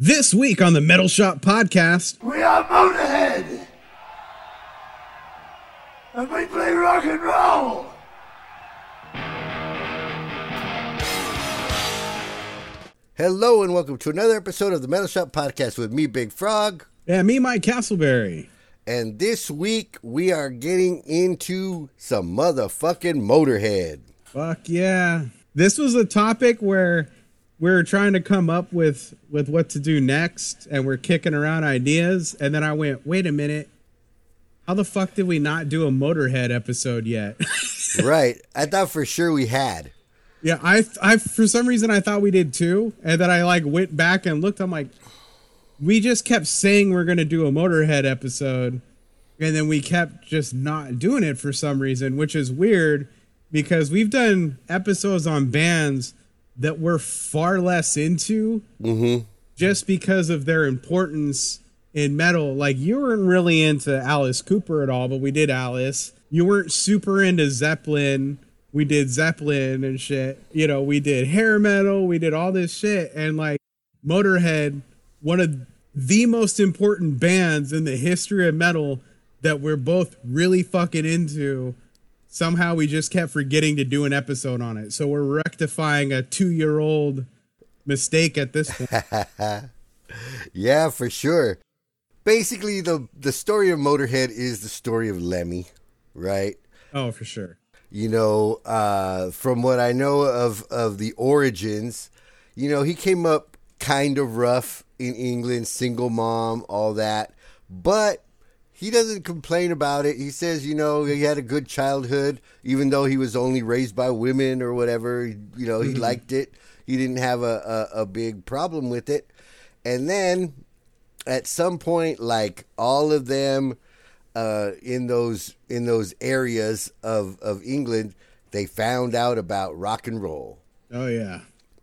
This week on the Metal Shop Podcast, We are Motorhead. And we play rock and roll. Hello and welcome to another episode of the Metal Shop Podcast with me, Big Frog. and me, Mike Castleberry. And this week we are getting into some motherfucking Motorhead. Fuck yeah. This was a topic where we were trying to come up with with what to do next and we're kicking around ideas and then I went, "Wait a minute. How the fuck did we not do a Motorhead episode yet?" right. I thought for sure we had. yeah, I I for some reason I thought we did too, and then I like went back and looked I'm like we just kept saying we're going to do a Motorhead episode and then we kept just not doing it for some reason, which is weird because we've done episodes on bands that we're far less into mm-hmm. just because of their importance in metal. Like you weren't really into Alice Cooper at all, but we did Alice. You weren't super into Zeppelin. We did Zeppelin and shit. You know, we did hair metal. We did all this shit. And like Motorhead, one of the most important bands in the history of metal that we're both really fucking into. Somehow we just kept forgetting to do an episode on it. So we're rectifying a two year old mistake at this point. Yeah, for sure. Basically, the the story of Motorhead is the story of Lemmy, right? oh, for sure. You know, uh, from what I know of of the origins, you know, he came up kind of rough in England, single mom, all that, but he doesn't complain about it. He says, you know, he had a good childhood, even though he was only raised by women or whatever. You know, he liked it. He didn't have a, a, a big problem with it. And then at some point, like all of them uh, in those in those areas of, of England, they found out about rock and roll. Oh, yeah.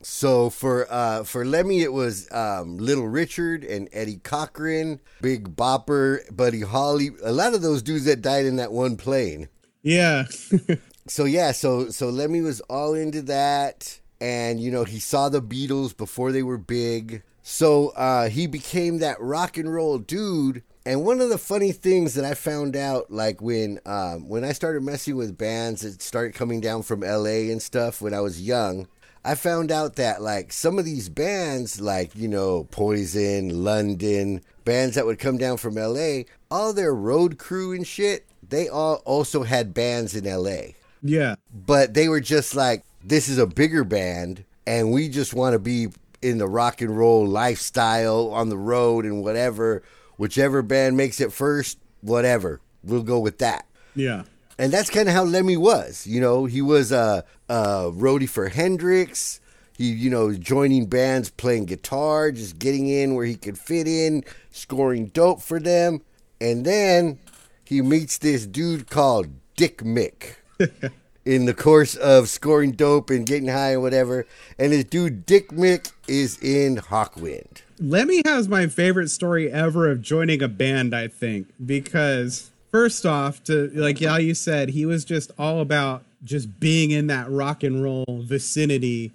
So for uh, for Lemmy, it was um, Little Richard and Eddie Cochran, Big Bopper, Buddy Holly. A lot of those dudes that died in that one plane. Yeah. So yeah, so so Lemmy was all into that, and you know he saw the Beatles before they were big. So uh, he became that rock and roll dude. And one of the funny things that I found out, like when um, when I started messing with bands that started coming down from L.A. and stuff when I was young, I found out that like some of these bands, like you know Poison, London, bands that would come down from L.A., all their road crew and shit, they all also had bands in L.A yeah. but they were just like, this is a bigger band, and we just want to be in the rock and roll lifestyle on the road and whatever. Whichever band makes it first, whatever, we'll go with that. Yeah. And that's kind of how Lemmy was. You know, he was a, a roadie for Hendrix. He, you know, joining bands, playing guitar, just getting in where he could fit in, scoring dope for them. And then he meets this dude called Dik Mik in the course of scoring dope and getting high and whatever. And this dude, Dik Mik, is in Hawkwind. Lemmy has my favorite story ever of joining a band, I think, because first off, to like how you said, he was just all about just being in that rock and roll vicinity.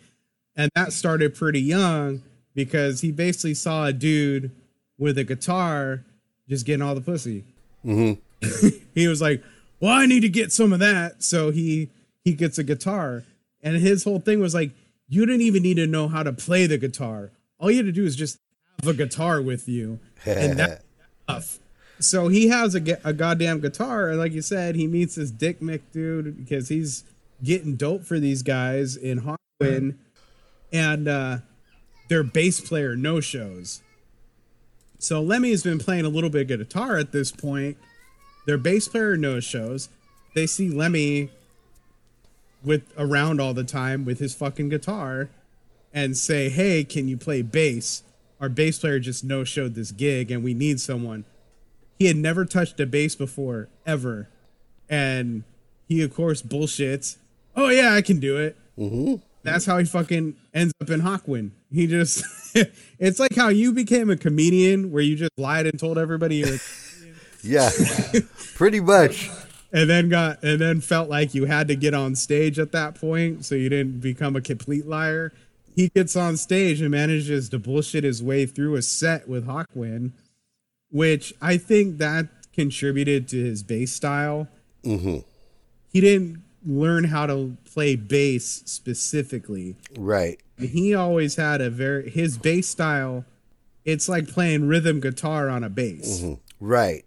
And that started pretty young because he basically saw a dude with a guitar just getting all the pussy. Mm-hmm. he was like, "Well, I need to get some of that." So he he gets a guitar, and his whole thing was like, "You didn't even need to know how to play the guitar. All you had to do is just have a guitar with you, and that's enough." So he has a, a goddamn guitar, and like you said, he meets this Dik Mik dude because he's getting dope for these guys in Hawkwind, and uh, their bass player no shows. So Lemmy's been playing a little bit of guitar at this point. Their bass player no shows. They see Lemmy with around all the time with his fucking guitar and say, "Hey, can you play bass?" Our bass player just no showed this gig and we need someone. He had never touched a bass before ever. And he of course bullshits. Oh yeah, I can do it. Mm-hmm. That's how he fucking ends up in Hawkwind. He just it's like how you became a comedian where you just lied and told everybody you're Yeah, pretty much. and then got and then felt like you had to get on stage at that point so you didn't become a complete liar he gets on stage and manages to bullshit his way through a set with Hawkwind, which I think that contributed to his bass style. Mm-hmm. He didn't learn how to play bass specifically. Right. He always had a very his bass style. It's like playing rhythm guitar on a bass. Right.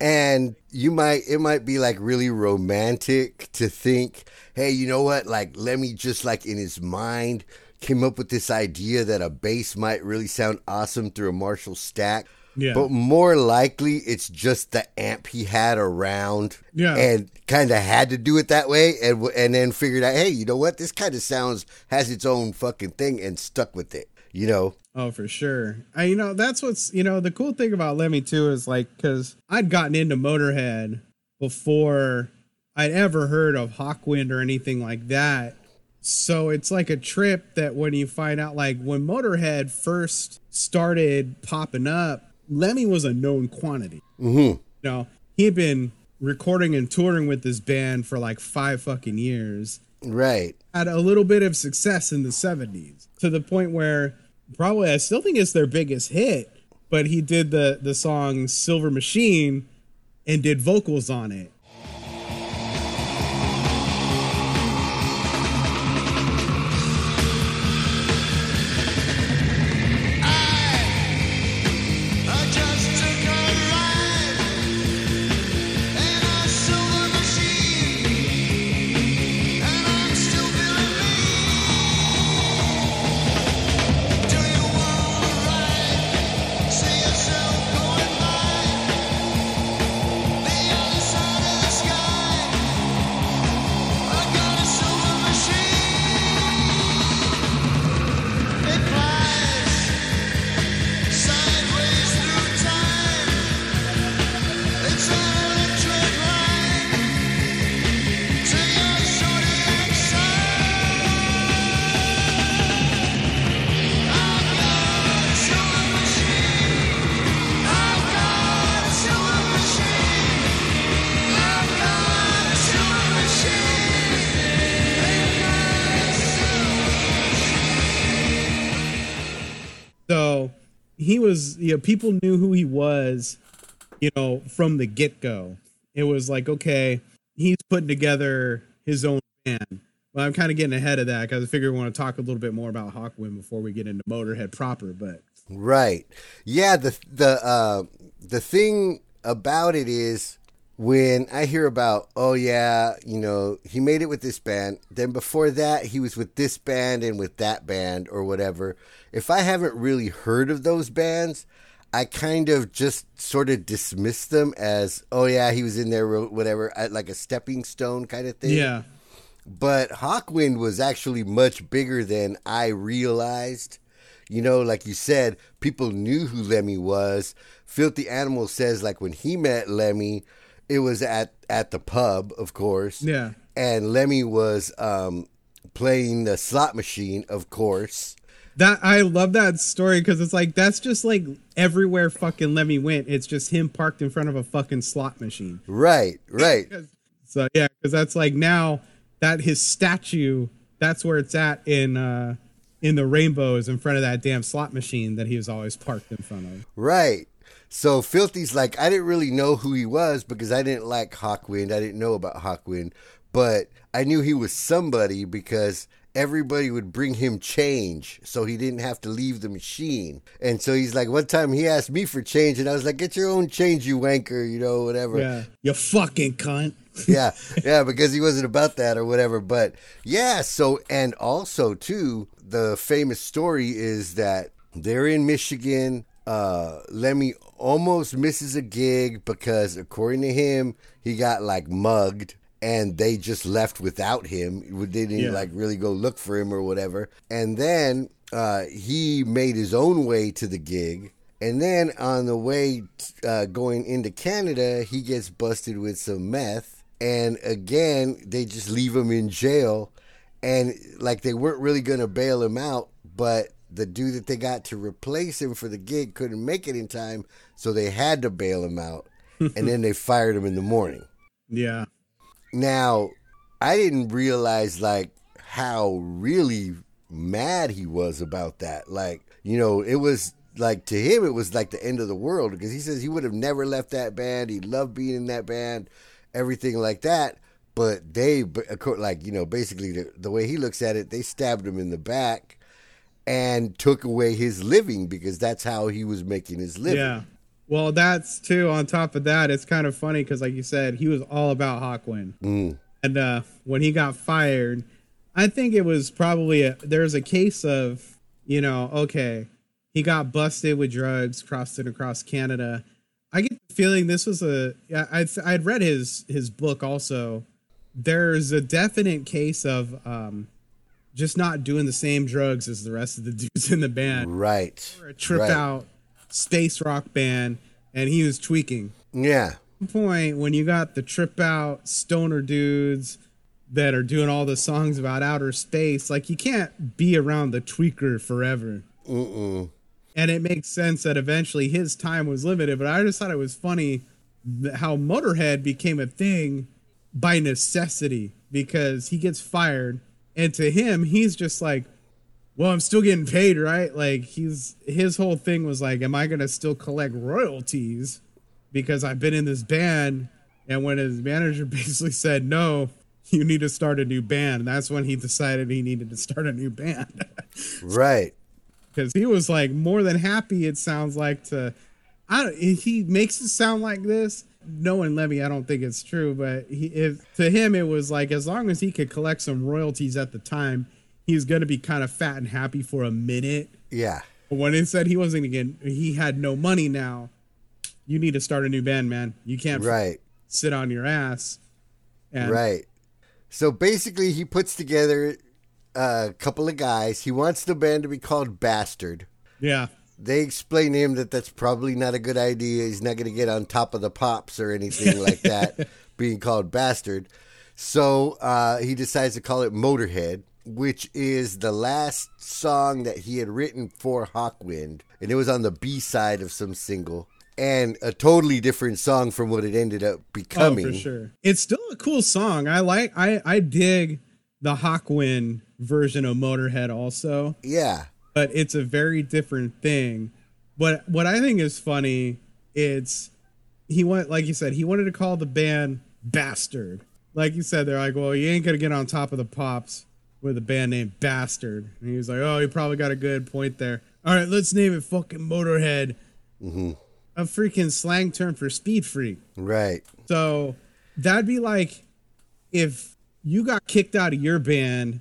And you might it might be like really romantic to think, hey, you know what? Like let me just like in his mind came up with this idea that a bass might really sound awesome through a Marshall stack. Yeah. But more likely it's just the amp he had around Yeah. and kind of had to do it that way and and then figured out, hey, you know what? This kind of sounds has its own fucking thing and stuck with it. You know? Oh, for sure. I, you know, that's what's, you know, the cool thing about Lemmy too is like, cause I'd gotten into Motorhead before I'd ever heard of Hawkwind or anything like that. So it's like a trip that when you find out, like when Motorhead first started popping up, Lemmy was a known quantity. Mm-hmm. You know, he'd been recording and touring with this band for like five fucking years Right. had a little bit of success in the 70s to the point where probably I still think it's their biggest hit, but he did the the song Silver Machine and did vocals on it. Was, you know, people knew who he was, you know, from the get go. It was like, okay, he's putting together his own band. Well, I'm kind of getting ahead of that because I figure we want to talk a little bit more about Hawkwind before we get into Motorhead proper. But Right. Yeah, the the uh the thing about it is when I hear about, oh yeah, you know, he made it with this band, then before that he was with this band and with that band or whatever. If I haven't really heard of those bands, I kind of just sort of dismiss them as, oh yeah, he was in there, whatever, like a stepping stone kind of thing yeah, but Hawkwind was actually much bigger than I realized. You know, like you said, people knew who Lemmy was. Filthy Animal says, like when he met Lemmy, it was at at the pub, of course. yeah. And Lemmy was um, playing the slot machine, of course. That I love that story because it's like that's just like everywhere fucking Lemmy went. It's just him parked in front of a fucking slot machine. Right, right. So yeah, because that's like now that his statue, that's where it's at in uh in the rainbows in front of that damn slot machine that he was always parked in front of. Right. So Filthy's like, I didn't really know who he was because I didn't like Hawkwind. I didn't know about Hawkwind, but I knew he was somebody because everybody would bring him change so he didn't have to leave the machine. And so he's like, one time he asked me for change and I was like, get your own change, you wanker, you know, whatever. Yeah, you fucking cunt. yeah, yeah, because he wasn't about that or whatever. But yeah, so and also too, the famous story is that they're in Michigan. Uh, Lemmy almost misses a gig because, according to him, he got like mugged. And they just left without him. They didn't Yeah. like really go look for him or whatever. And then uh, he made his own way to the gig. And then on the way uh, going into Canada, he gets busted with some meth. And again, they just leave him in jail. And like they weren't really going to bail him out, but the dude that they got to replace him for the gig couldn't make it in time. So they had to bail him out. and then they fired him in the morning. Yeah, Now, I didn't realize like how really mad he was about that. Like, you know, it was like to him, it was like the end of the world because he says he would have never left that band. He loved being in that band, everything like that. But they, like, you know, basically the, the way he looks at it, they stabbed him in the back and took away his living because that's how he was making his living. Yeah. Well, that's too. On top of that, it's kind of funny because, like you said, he was all about Hawkwind, Mm. and uh, when he got fired, I think it was probably a, there's a case of you know, okay, he got busted with drugs, crossed it across Canada. I get the feeling this was a. I I'd, I'd read his his book also. There's a definite case of um, just not doing the same drugs as the rest of the dudes in the band Right. for a trip Right. out space rock band and he was tweaking. Yeah. Point when you got the trip out stoner dudes that are doing all the songs about outer space, like you can't be around the tweaker forever. Mm-mm. And it makes sense that eventually his time was limited, but I just thought it was funny how Motorhead became a thing by necessity because he gets fired and to him he's just like well i'm still getting paid right? Like he's his whole thing was like am i gonna still collect royalties? Because i've been in this band and when his manager basically said no you need to start a new band that's when he decided he needed to start a new band. Right. because he was like more than happy it sounds like to i don't he makes it sound like this. Knowing Lemmy, I don't think it's true, but he, if, to him it was like as long as he could collect some royalties at the time, he was gonna be kind of fat and happy for a minute. Yeah. But when it said he wasn't gonna get, he had no money now. You need to start a new band, man. You can't Right. sit on your ass. And Right. So basically, he puts together a couple of guys. He wants the band to be called Bastard. Yeah. They explain to him that that's probably not a good idea. He's not going to get on top of the pops or anything like that, being called Bastard. So uh, he decides to call it Motorhead, which is the last song that he had written for Hawkwind. And it was on the B side of some single. And a totally different song from what it ended up becoming. Oh, for sure. It's still a cool song. I like. I I dig the Hawkwind version of Motorhead also. Yeah. but it's a very different thing. But what I think is funny, it's he went like you said, he wanted to call the band Bastard. Like you said, they're like, well, you ain't gonna get on top of the pops with a band named Bastard. And he was like, oh, you probably got a good point there. All right, let's name it fucking Motorhead. A freaking slang term for speed freak. Right. So that'd be like if you got kicked out of your band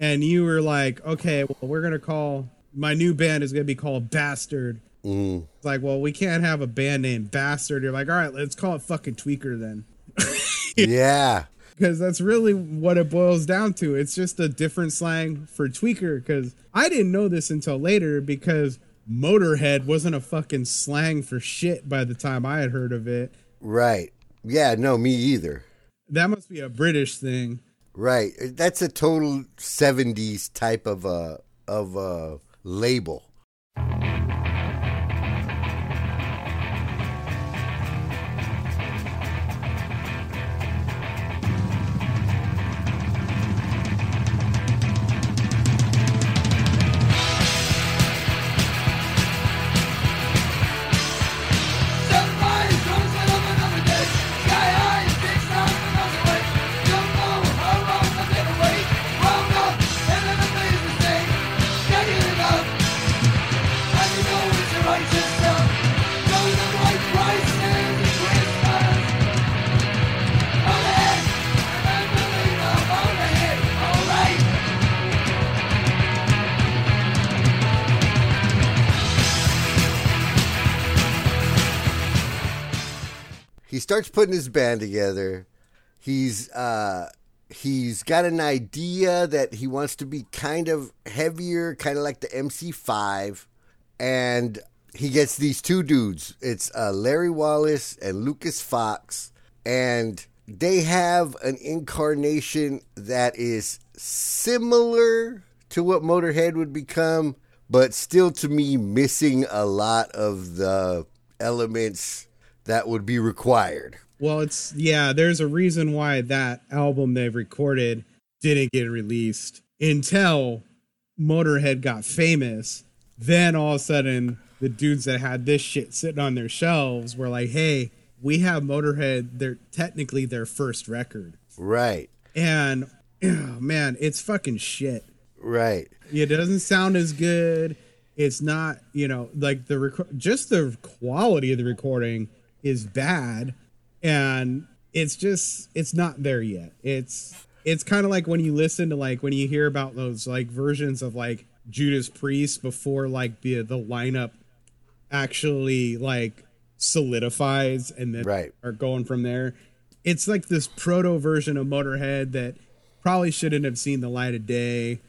and you were like, okay, well, we're going to call my new band is going to be called Bastard. Mm. It's like, well, we can't have a band named Bastard. You're like, all right, let's call it fucking Tweaker then. Yeah. Because that's really what it boils down to. It's just a different slang for tweaker. Because I didn't know this until later because Motorhead wasn't a fucking slang for shit by the time I had heard of it. Right. Yeah, no, me either. That must be a British thing. Right. That's a total 70s type of a of a label. Starts putting his band together. He's uh he's got an idea that he wants to be kind of heavier, kind of like the MC5 and he gets these two dudes. It's uh, Larry Wallis and Lucas Fox and they have an incarnation that is similar to what Motorhead would become, but still to me missing a lot of the elements that would be required. Well, it's yeah, there's a reason why that album they've recorded didn't get released until Motorhead got famous, then all of a sudden the dudes that had this shit sitting on their shelves were like, "Hey, we have Motorhead. They're technically their first record." Right. And oh, man, it's fucking shit. Right. It doesn't sound as good. It's not, you know, like the rec- just the quality of the recording is bad, and it's just it's not there yet. It's it's kind of like when you listen to like when you hear about those like versions of like Judas Priest before like the the lineup actually like solidifies and then Right. are going from there. It's like this proto version of Motorhead that probably shouldn't have seen the light of day.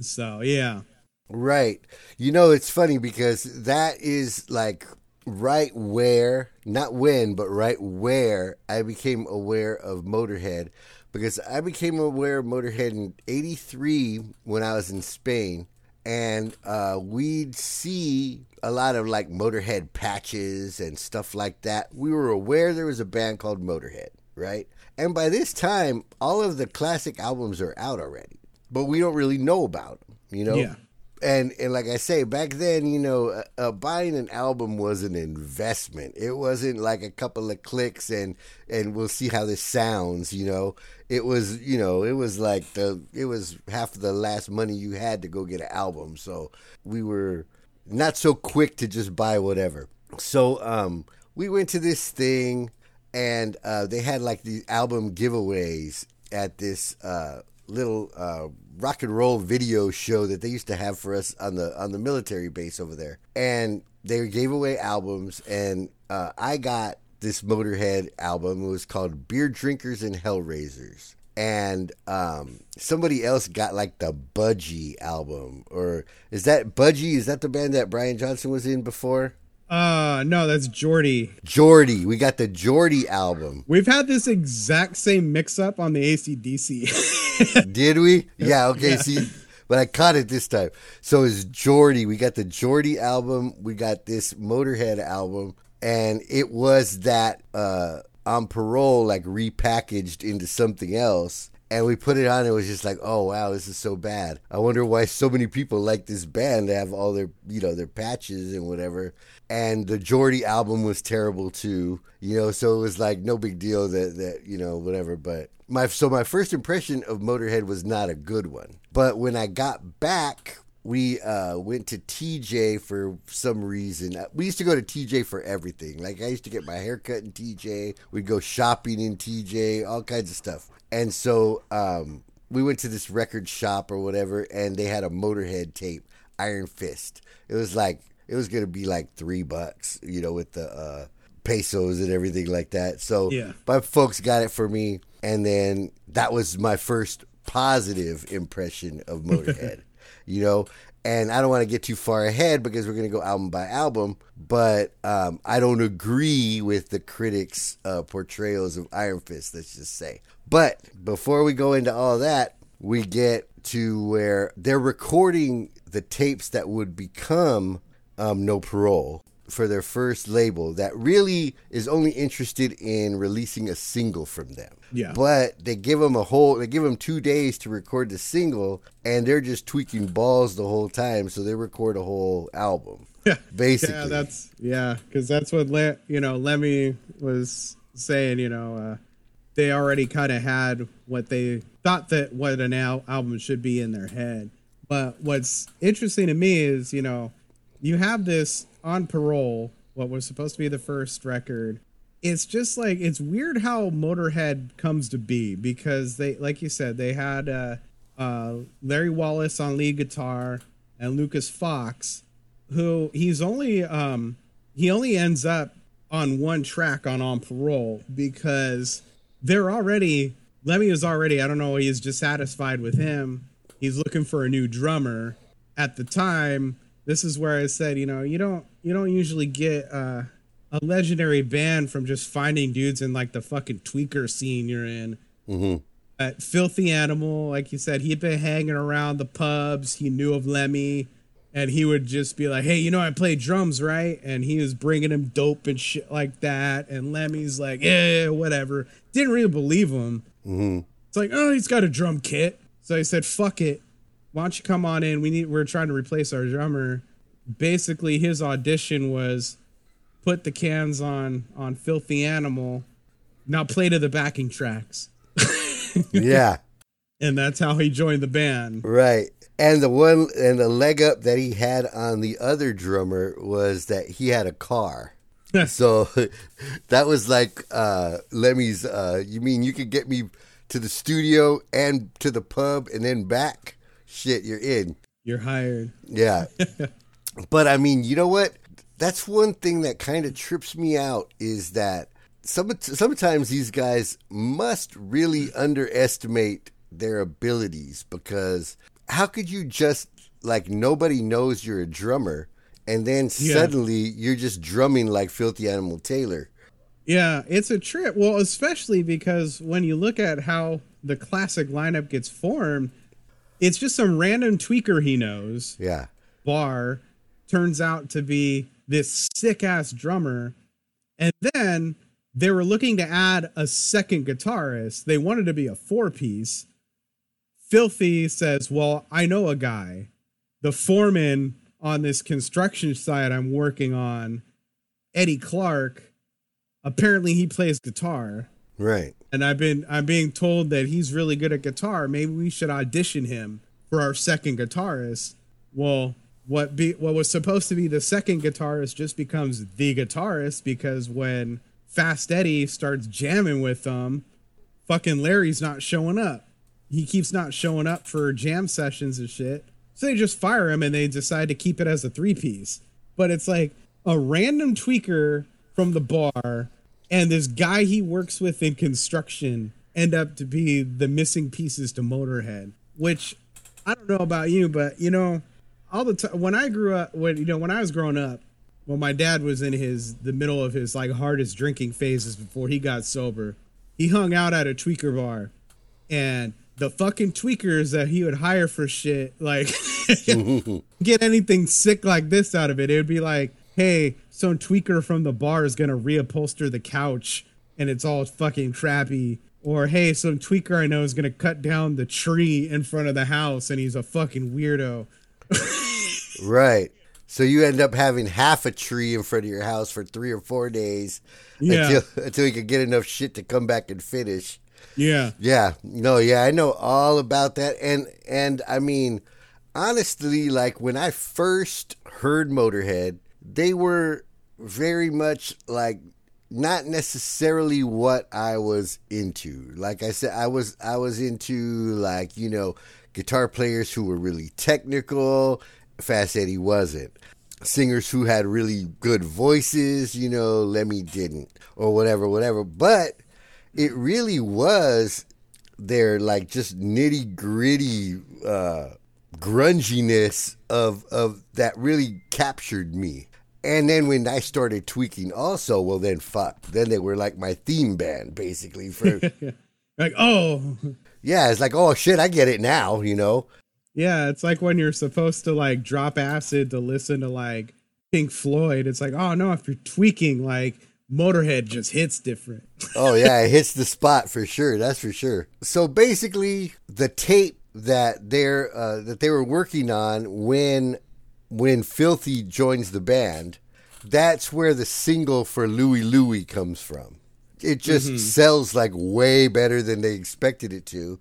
So yeah. Right. You know, it's funny because that is like right where, not when, but right where I became aware of Motorhead because I became aware of Motorhead in 83 when I was in Spain. And uh, we'd see a lot of like Motorhead patches and stuff like that. We were aware there was a band called Motorhead, right? And by this time, all of the classic albums are out already, but we don't really know about them, you know? Yeah. And and like I say, back then, you know, uh, uh, buying an album was an investment. It wasn't like a couple of clicks and and we'll see how this sounds. You know, it was you know it was like the it was half the last money you had to go get an album. So we were not so quick to just buy whatever. So um, we went to this thing and uh, they had like the album giveaways at this uh, little uh, rock and roll video show that they used to have for us on the on the military base over there, and they gave away albums, and uh, I got this Motorhead album. It was called Beer Drinkers and Hellraisers. And um, somebody else got like the Budgie album, or is that Budgie? Is that the band that Brian Johnson was in before? Uh no, that's Geordie. Geordie. We got the Geordie album. We've had this exact same mix up on the ACDC. Did we? Yeah, okay, see, but I caught it this time. So it's Geordie. We got the Geordie album, we got this Motorhead album, and it was that uh on parole, like repackaged into something else. And we put it on, it was just like, oh wow, this is so bad. I wonder why so many people like this band. They have all their you know, their patches and whatever. And the Geordie album was terrible too. You know, so it was like no big deal that that, you know, whatever. But my so my first impression of Motorhead was not a good one. But when I got back, we uh, went to TJ for some reason. Uh, We used to go to TJ for everything. Like I used to get my hair cut in TJ. We'd go shopping in TJ, all kinds of stuff. And so um, we went to this record shop or whatever, and they had a Motorhead tape, Iron Fist. It was like it was gonna be like three bucks, you know, with the uh, pesos and everything like that. So Yeah. my folks got it for me, and then that was my first positive impression of Motorhead. you know, and I don't want to get too far ahead because we're going to go album by album, but um, I don't agree with the critics' uh, portrayals of Iron Fist. Let's just say. But before we go into all that, we get to where they're recording the tapes that would become um, No Parole for their first label that really is only interested in releasing a single from them. Yeah. But they give them a whole they give them 2 days to record the single and they're just tweaking balls the whole time so they record a whole album. Yeah, Basically. Yeah, that's yeah, because that's what Le, you know Lemmy was saying. You know, uh, they already kind of had what they thought that what an al- album should be in their head. But what's interesting to me is, you know, you have this on parole, what was supposed to be the first record. It's just like it's weird how Motorhead comes to be because they, like you said, they had uh, uh, Larry Wallis on lead guitar and Lucas Fox, who he's only um, he only ends up on one track on On Parole because they're already Lemmy is already I don't know he's dissatisfied with him. He's looking for a new drummer. At the time, this is where I said, you know, you don't you don't usually get uh, a legendary band from just finding dudes in like the fucking tweaker scene you're in. Mm-hmm. Uh, Filthy Animal, like you said, he'd been hanging around the pubs. He knew of Lemmy, and he would just be like, "Hey, you know I play drums, right?" And he was bringing him dope and shit like that. And Lemmy's like, "Yeah, whatever." Didn't really believe him. Mm-hmm. It's like, "Oh, he's got a drum kit." So he said, "Fuck it." Why don't you come on in? We need we're trying to replace our drummer. Basically, his audition was put the cans on on Filthy Animal, now play to the backing tracks, yeah, and that's how he joined the band. right. And the one and the leg up that he had on the other drummer was that he had a car. so that was like uh Lemmy's uh you mean you could get me to the studio and to the pub and then back? Shit, you're in. You're hired. Yeah. but I mean, you know what? That's one thing that kind of trips me out is that some sometimes these guys must really underestimate their abilities because how could you just like nobody knows you're a drummer and then Yeah. suddenly you're just drumming like Filthy Animal Taylor? Yeah, it's a trip. Well, especially because when you look at how the classic lineup gets formed, it's just some random tweaker he knows. Yeah. Bar turns out to be this sick ass drummer. And then they were looking to add a second guitarist. They wanted to be a four piece. Filthy says, Well, I know a guy, the foreman on this construction site I'm working on, Eddie Clarke. Apparently, he plays guitar Right. and I've been I'm being told that he's really good at guitar. Maybe we should audition him for our second guitarist. Well, what be what was supposed to be the second guitarist just becomes the guitarist because when Fast Eddie starts jamming with them, fucking Larry's not showing up. He keeps not showing up for jam sessions and shit. So they just fire him and they decide to keep it as a three piece. But it's like a random tweaker from the bar and this guy he works with in construction end up to be the missing pieces to Motorhead, which I don't know about you, but you know, all the time when I grew up, when you know, when I was growing up, well, my dad was in his the middle of his like hardest drinking phases before he got sober. He hung out at a tweaker bar, and the fucking tweakers that he would hire for shit, like get anything sick like this out of it. It would be like, hey, some tweaker from the bar is gonna reupholster the couch and it's all fucking crappy. Or hey, some tweaker I know is gonna cut down the tree in front of the house and he's a fucking weirdo. Right. So you end up having half a tree in front of your house for three or four days Yeah. until until you can get enough shit to come back and finish. Yeah. Yeah, no, yeah, I know all about that, and and I mean, honestly, like when I first heard Motorhead, they were very much like not necessarily what I was into. Like I said, I was I was into like you know guitar players who were really technical. Fast Eddie wasn't. Singers who had really good voices, you know, Lemmy didn't, or whatever, whatever. But it really was their like just nitty gritty uh, grunginess of of that really captured me. And then when I started tweaking, also, well, then fuck, then they were like my theme band basically for. Like, oh yeah, it's like oh shit, I get it now, you know. yeah, it's like when you're supposed to like drop acid to listen to like Pink Floyd. It's like, oh no, if you're tweaking, like Motorhead just hits different. Oh yeah, it hits the spot for sure. That's for sure. So basically, the tape that they're uh, that they were working on when when Filthy joins the band, that's where the single for Louie Louie comes from. It just sells like way better than they expected it to.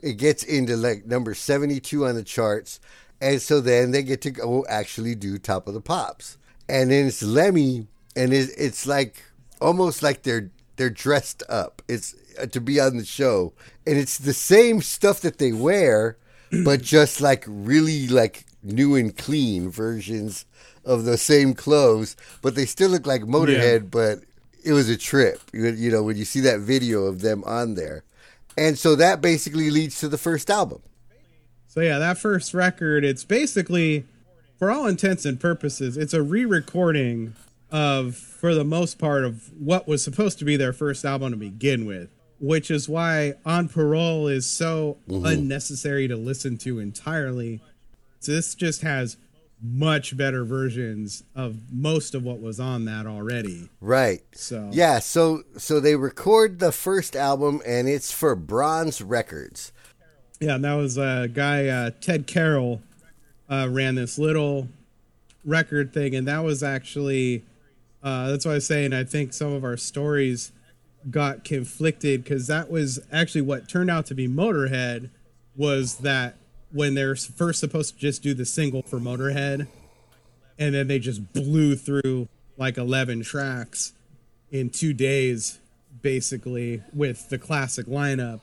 It gets into like number seventy two on the charts, and so then they get to go actually do Top of the Pops, and then it's Lemmy, and it's, it's like almost like they're they're dressed up. It's uh, to be on the show, and it's the same stuff that they wear, but just like really like new and clean versions of the same clothes. But they still look like Motorhead, but it was a trip. You, you know when you see that video of them on there, and so that basically leads to the first album. So yeah, that first record, it's basically, for all intents and purposes, it's a re-recording of, for the most part, of what was supposed to be their first album to begin with. Which is why On Parole is so mm-hmm. unnecessary to listen to entirely. So this just has much better versions of most of what was on that already. Right. So Yeah, so so they record the first album and it's for Bronze Records. Yeah, and that was a guy uh, Ted Carroll uh, ran this little record thing, and that was actually uh, that's why I was saying I think some of our stories got conflicted because that was actually what turned out to be Motorhead was that when they're first supposed to just do the single for Motorhead, and then they just blew through like eleven tracks in two days, basically with the classic lineup,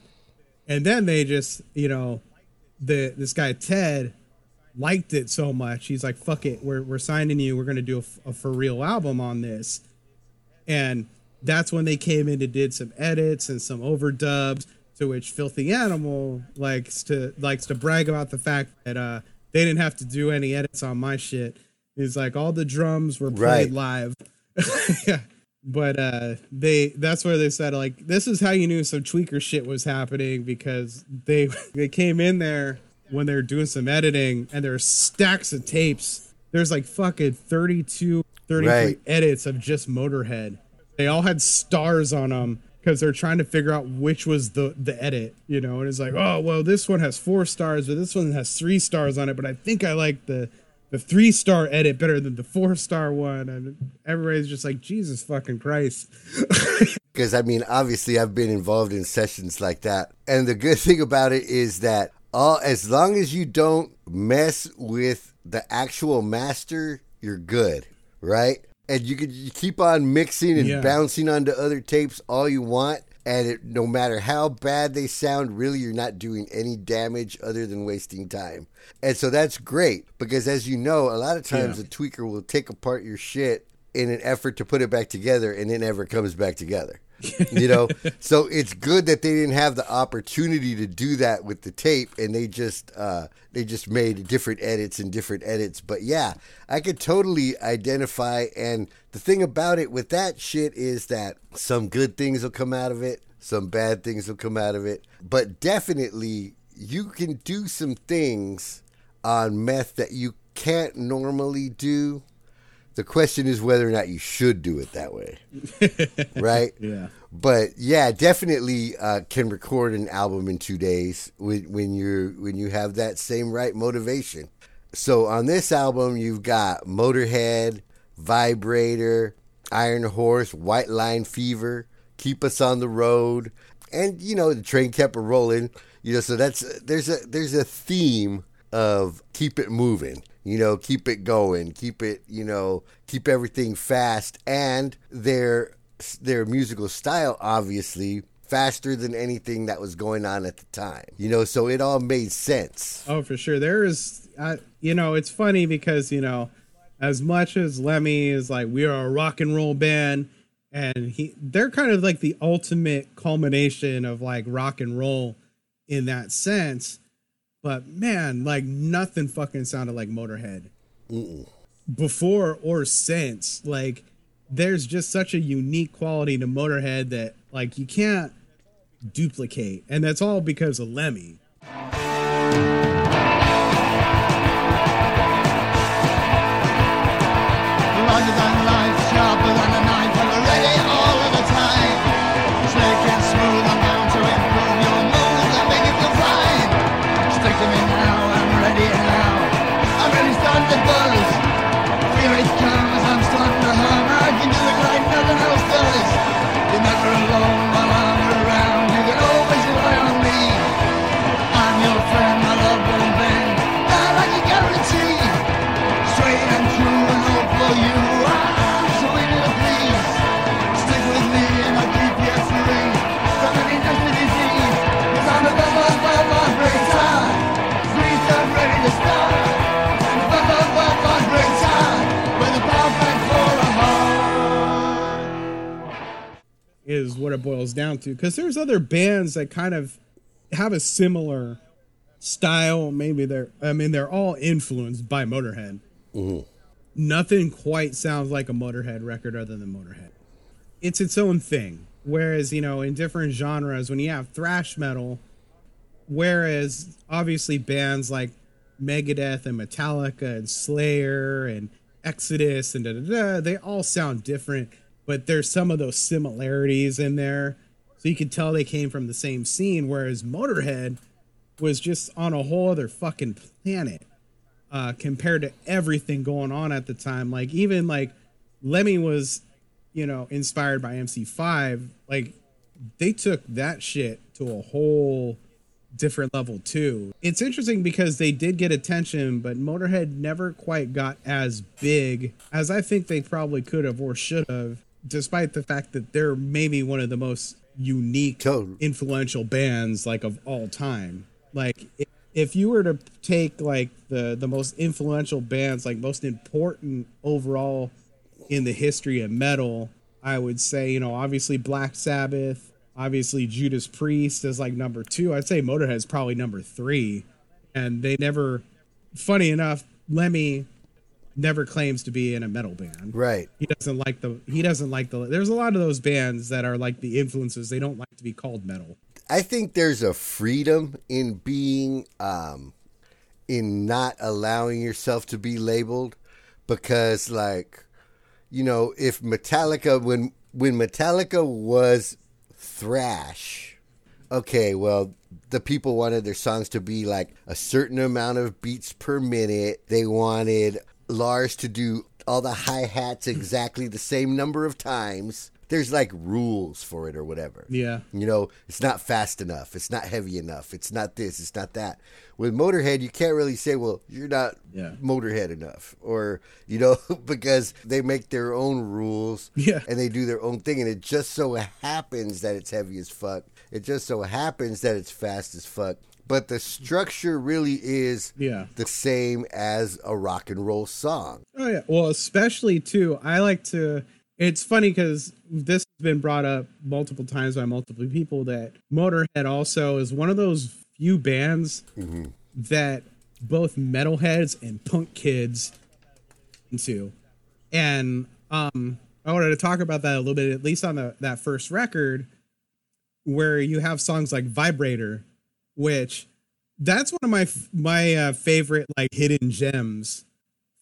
and then they just you know the this guy Ted liked it so much. He's like fuck it. We're, we're signing you. We're gonna do a for real album on this. And that's when they came in and did some edits and some overdubs to which filthy animal likes to likes to brag about the fact that uh they didn't have to do any edits on my shit. He's like all the drums were played Right. live. Yeah. But uh they that's where they said like this is how you knew some tweaker shit was happening because they they came in there when they were doing some editing and there's stacks of tapes. There's like fucking 32 33 Right. edits of just motorhead. They all had stars on them because they're trying to figure out which was the the edit you know? And it's like oh well this one has four stars but this one has three stars on it but i think i like the the three star edit better than the four star one. And everybody's just like jesus fucking christ. Because I mean, obviously, I've been involved in sessions like that, and the good thing about it is that all as long as you don't mess with the actual master, you're good, right? And you can you keep on mixing and Yeah. bouncing onto other tapes all you want, and it, no matter how bad they sound, really, you're not doing any damage other than wasting time. And so that's great because, as you know, a lot of times Yeah. a tweaker will take apart your shit in an effort to put it back together, and it never comes back together. you know, so it's good that they didn't have the opportunity to do that with the tape, and they just uh, they just made different edits and different edits. But yeah, I could totally identify. And the thing about it with that shit is that some good things will come out of it, some bad things will come out of it, but definitely you can do some things on meth that you can't normally do. The question is whether or not you should do it that way, right? Yeah. But yeah, definitely uh, can record an album in two days when, when you're when you have that same right motivation. So on this album, you've got Motorhead, Vibrator, Iron Horse, White Line Fever, Keep Us on the Road, and you know the train kept a rolling. You know, so that's there's a there's a theme of keep it moving. You know, keep it going, keep it you know keep everything fast, and their their musical style obviously faster than anything that was going on at the time. You know, so it all made sense. Oh, for sure. There is, uh, you know, it's funny because you know, as much as Lemmy is like, we are a rock and roll band, and he, they're kind of like the ultimate culmination of like rock and roll in that sense. But man, like nothing fucking sounded like Motorhead before or since. Like, there's just such a unique quality to Motorhead that like you can't duplicate, and that's all because of Lemmy. Here it comes, I'm starting to hum. I can do it like nothing else does. You're never alone is what it boils down to. Because there's other bands that kind of have a similar style. Maybe they're i mean they're all influenced by motorhead. Mm-hmm. Nothing quite sounds like a motorhead record other than motorhead. It's its own thing. Whereas you know in different genres when you have thrash metal whereas obviously bands like Megadeth and Metallica and Slayer and Exodus and da da da, they all sound different, but there's some of those similarities in there. So you can tell they came from the same scene. Whereas Motorhead, was just on a whole other fucking planet uh, compared to everything going on at the time. Like even like Lemmy was, you know, inspired by MC5. Like they took that shit to a whole different level too. It's interesting because they did get attention, but Motorhead never quite got as big as I think they probably could have or should have, despite the fact that they're maybe one of the most unique, Totally. influential bands like of all time. Like if, you were to take like the the most influential bands, like most important overall in the history of metal, I would say, you know, obviously Black Sabbath, obviously Judas Priest is like number two. I'd say Motorhead's probably number three. And they never, funny enough, Lemmy never claims to be in a metal band. Right. He doesn't like the, he doesn't like the, there's a lot of those bands that are like the influences. They don't like to be called metal. I think there's a freedom in being, um, in not allowing yourself to be labeled because, like, you know, if Metallica, when, when Metallica was thrash, okay, well, the people wanted their songs to be like a certain amount of beats per minute. They wanted Lars to do all the hi hats exactly the same number of times. There's like rules for it or whatever. Yeah. You know, it's not fast enough. It's not heavy enough. It's not this. It's not that. With Motorhead, you can't really say, well, you're not Yeah. Motorhead enough. Or, you know, because they make their own rules Yeah. and they do their own thing. And it just so happens that it's heavy as fuck. It just so happens that it's fast as fuck. But the structure really is Yeah. the same as a rock and roll song. Oh yeah. Well, especially too, I like to. It's funny because this has been brought up multiple times by multiple people that Motorhead also is one of those few bands that both metalheads and punk kids into, and um, I wanted to talk about that a little bit, at least on the that first record, where you have songs like "Vibrator," which that's one of my my uh, favorite like hidden gems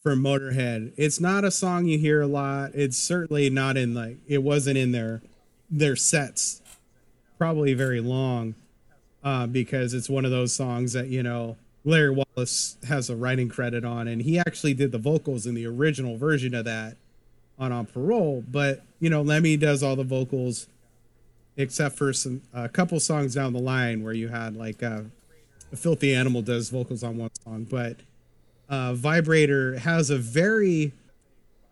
for Motorhead. It's not a song you hear a lot. It's certainly not in like it wasn't in their their sets probably very long uh, because it's one of those songs that you know Larry Wallis has a writing credit on, and he actually did the vocals in the original version of that on On Parole. But you know Lemmy does all the vocals except for some a couple songs down the line where you had like a Filthy Animal does vocals on one song, but uh, Vibrator has a very,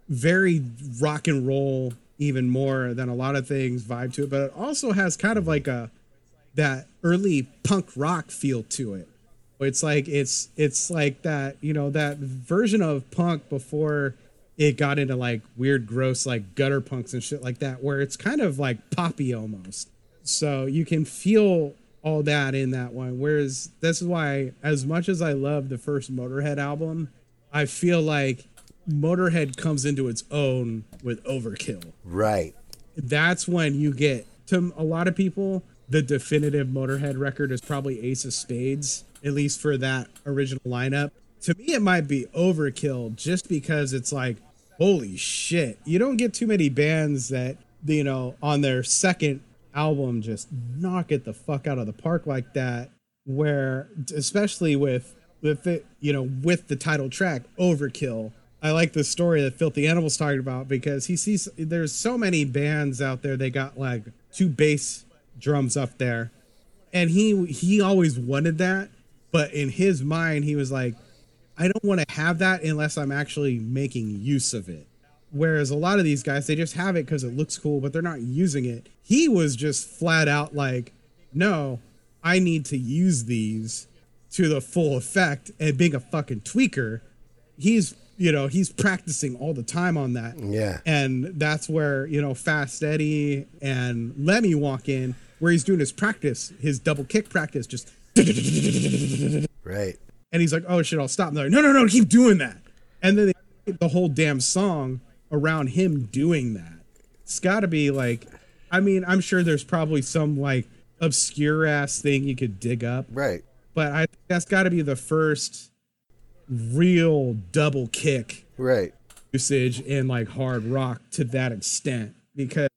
very rock and roll, even more than a lot of things vibe to it, but it also has kind of like a that early punk rock feel to it. It's like it's it's like that you know that version of punk before it got into like weird, gross like gutter punks and shit like that, where it's kind of like poppy almost. So you can feel all that in that one. Whereas this is why, as much as I love the first Motorhead album, I feel like Motorhead comes into its own with Overkill. Right. That's when you get to a lot of people. The definitive Motorhead record is probably Ace of Spades, at least for that original lineup. To me, it might be Overkill just because it's like, holy shit. You don't get too many bands that, you know, on their second album just knock it the fuck out of the park like that where especially with with it you know with the title track overkill i like the story that filthy animals talking about because he sees there's so many bands out there they got like two bass drums up there and he he always wanted that but in his mind he was like i don't want to have that unless i'm actually making use of it Whereas a lot of these guys, they just have it because it looks cool, but they're not using it. He was just flat out like, no, I need to use these to the full effect. And being a fucking tweaker, he's, you know, he's practicing all the time on that. Yeah. And that's where, you know, Fast Eddie and Lemmy walk in, where he's doing his practice, his double kick practice, just, Right. And he's like, oh shit, I'll stop. They're like, no, no, no, keep doing that. And then they the whole damn song around him doing that. It's got to be like, I mean, I'm sure there's probably some like obscure ass thing you could dig up, Right. but I that's got to be the first real double kick Right. usage in like hard rock to that extent because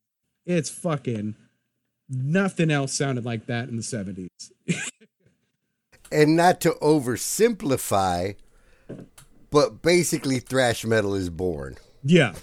it's fucking nothing else sounded like that in the 70s. and not to oversimplify, but basically thrash metal is born. Yeah.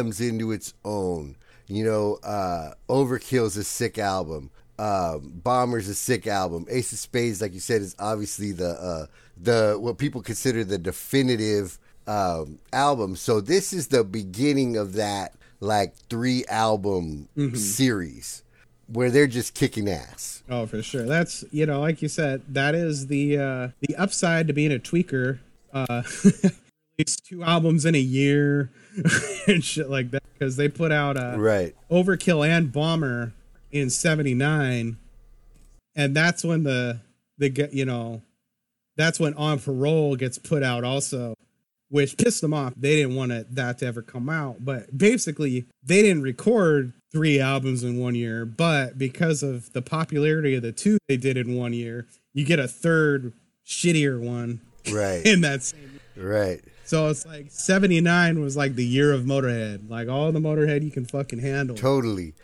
Comes into its own. You know, uh, Overkill's a sick album. Um, Bomber's a sick album. Ace of Spades, like you said, is obviously the uh, the what people consider the definitive um, album. So this is the beginning of that like three album series where they're just kicking ass. Oh, for sure. That's you know, like you said, that is the uh the upside to being a tweaker. Uh release two albums in a year and shit like that. Because they put out a Right. Overkill and Bomber in '79, and that's when the the get you know, that's when On Parole gets put out also, which pissed them off. They didn't want it, that to ever come out, but basically they didn't record three albums in one year, but because of the popularity of the two they did in one year, you get a third shittier one Right. in that same. right. So it's like '79 was like the year of Motorhead, like all the Motorhead you can fucking handle. Totally.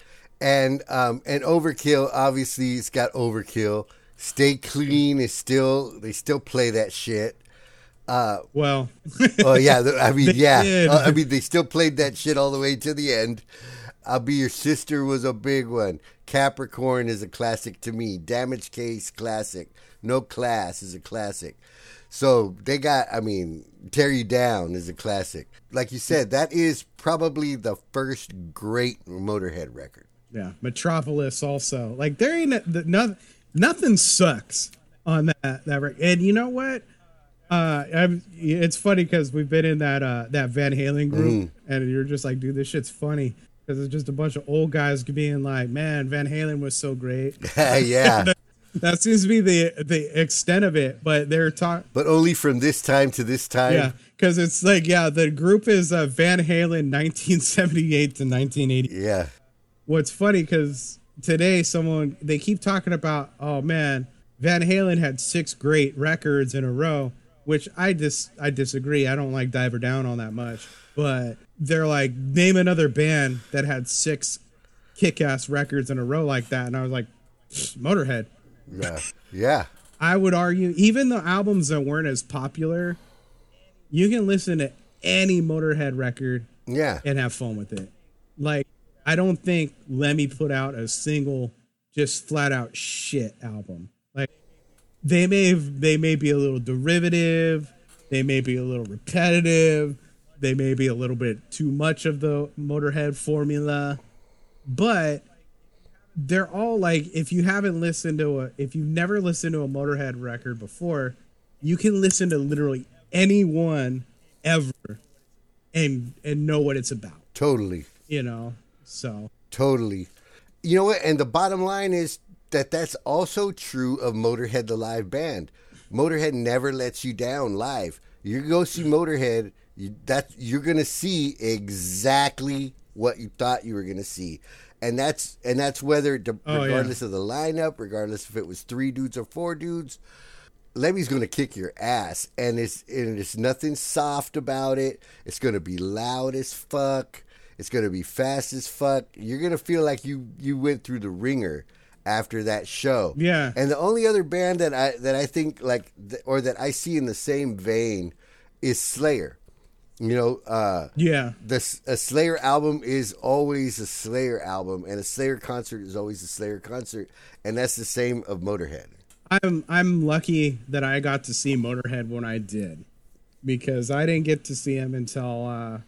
And um and Overkill obviously it's got Overkill. Stay Clean is still they still play that shit. Well, Oh yeah, I mean yeah. did. Uh, I mean they still played that shit all the way to the end. I'll be your sister was a big one. Capricorn is a classic to me. Damage Case classic. No Class is a classic. So they got I mean Tear You Down is a classic. Like you said, that is probably the first great Motorhead record. yeah, Metropolis also. Like there ain't the, no, nothing sucks on that that record. And you know what? Uh, I'm, it's funny because we've been in that uh that Van Halen group, and you're just like, dude, this shit's funny because it's just a bunch of old guys being like, man, Van Halen was so great. yeah. that seems to be the the extent of it. But they're talking. But only from this time to this time. Yeah, because it's like, yeah, the group is uh, Van Halen 1978 to 1980. Yeah. What's funny because today someone they keep talking about, oh man, Van Halen had six great records in a row, which I just I disagree. I don't like Diver Down on that much, but they're like name another band that had six kick-ass records in a row like that, and I was like, Motorhead. Yeah. Yeah. I would argue, even the albums that weren't as popular, you can listen to any Motorhead record Yeah. and have fun with it. Like, I don't think Lemmy put out a single just flat out shit album. Like, they may have, they may be a little derivative, they may be a little repetitive, they may be a little bit too much of the Motorhead formula, but they're all like if you haven't listened to a if you've never listened to a Motorhead record before, you can listen to literally any one ever and and know what it's about, Totally. you know. So, Totally. You know what? And the bottom line is that that's also true of Motorhead, the live band. Motorhead never lets you down live. You go see Motorhead, you, that you're gonna see exactly what you thought you were gonna see, and that's and that's whether the, Oh, yeah. regardless of the lineup, regardless if it was three dudes or four dudes, Lemmy's gonna kick your ass, and it's and it's nothing soft about it. It's gonna be loud as fuck. It's gonna be fast as fuck. You're gonna feel like you you went through the ringer after that show. Yeah. And the only other band that I that I think like th- or that I see in the same vein is Slayer. You know, uh, Yeah. the a Slayer album is always a Slayer album, and a Slayer concert is always a Slayer concert, and that's the same of Motorhead. I'm I'm lucky that I got to see Motorhead when I did, because I didn't get to see him until uh,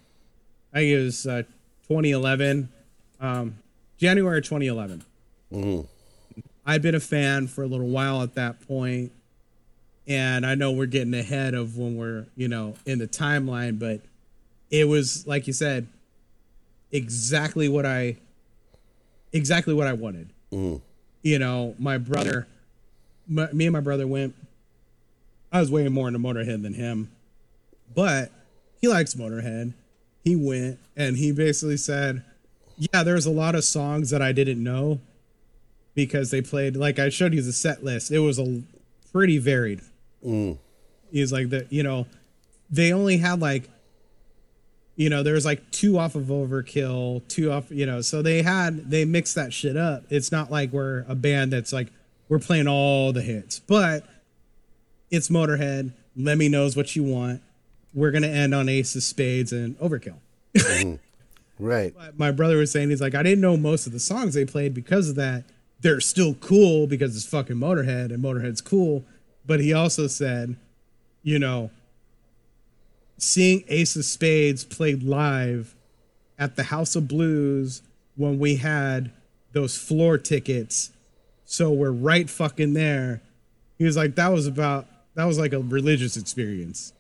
I think it was uh, 2011, um, January 2011. I'd been a fan for a little while at that point, and I know we're getting ahead of when we're you know in the timeline, but it was like you said, exactly what I, exactly what I wanted. Mm. You know, my brother my, me and my brother went. I was way more into Motorhead than him, but he likes Motorhead. He went and he basically said, "Yeah, there's a lot of songs that I didn't know because they played like I showed you the set list. It was a pretty varied. He's like that, you know, they only had like." You know, there was like two off of Overkill, two off, you know, so they had, they mixed that shit up. It's not like we're a band that's like, we're playing all the hits, but it's Motorhead. Let Lemmy knows what you want. We're gonna end on Ace of Spades and Overkill. Mm-hmm. Right. But my brother was saying he's like, I didn't know most of the songs they played because of that. They're still cool because it's fucking Motorhead and Motorhead's cool. But he also said, you know, seeing Ace of Spades played live at the House of Blues when we had those floor tickets so we're right fucking there. He was like, that was about, that was like a religious experience.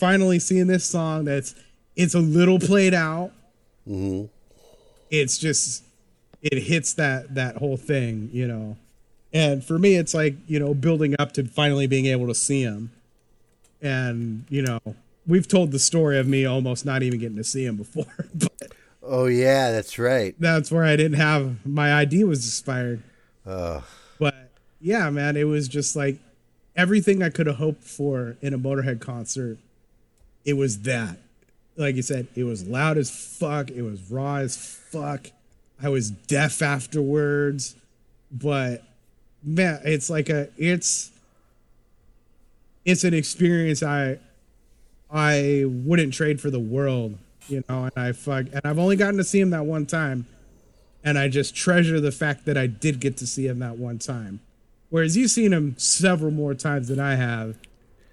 Finally seeing this song that's it's a little played out. Mm-hmm. It's just it hits that that whole thing, you know. And for me, it's like you know building up to finally being able to see him. And you know, we've told the story of me almost not even getting to see him before, but Oh yeah, that's right. that's where I didn't have my ID was expired. But yeah, man, it was just like everything I could have hoped for in a Motorhead concert. It was that. Like you said, it was loud as fuck. It was raw as fuck. I was deaf afterwards. But man, it's like a it's it's an experience I I wouldn't trade for the world, you know, and I fuck and I've only gotten to see him that one time and I just treasure the fact that I did get to see him that one time. Whereas you've seen him several more times than I have,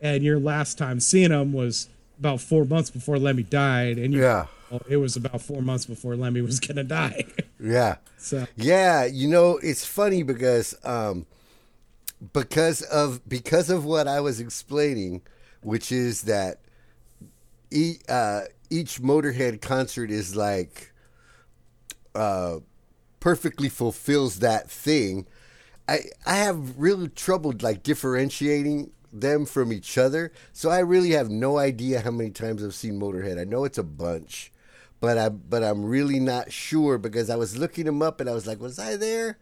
and your last time seeing him was about four months before Lemmy died, and you, Yeah. well, it was about four months before Lemmy was gonna die. Yeah. so Yeah, you know, it's funny because um because of because of what I was explaining, which is that e- uh, each Motorhead concert is like uh perfectly fulfills that thing. I I have real trouble like differentiating them from each other. So I really have no idea how many times I've seen Motorhead. I know it's a bunch, but I but I'm really not sure because I was looking them up and I was like, was I there?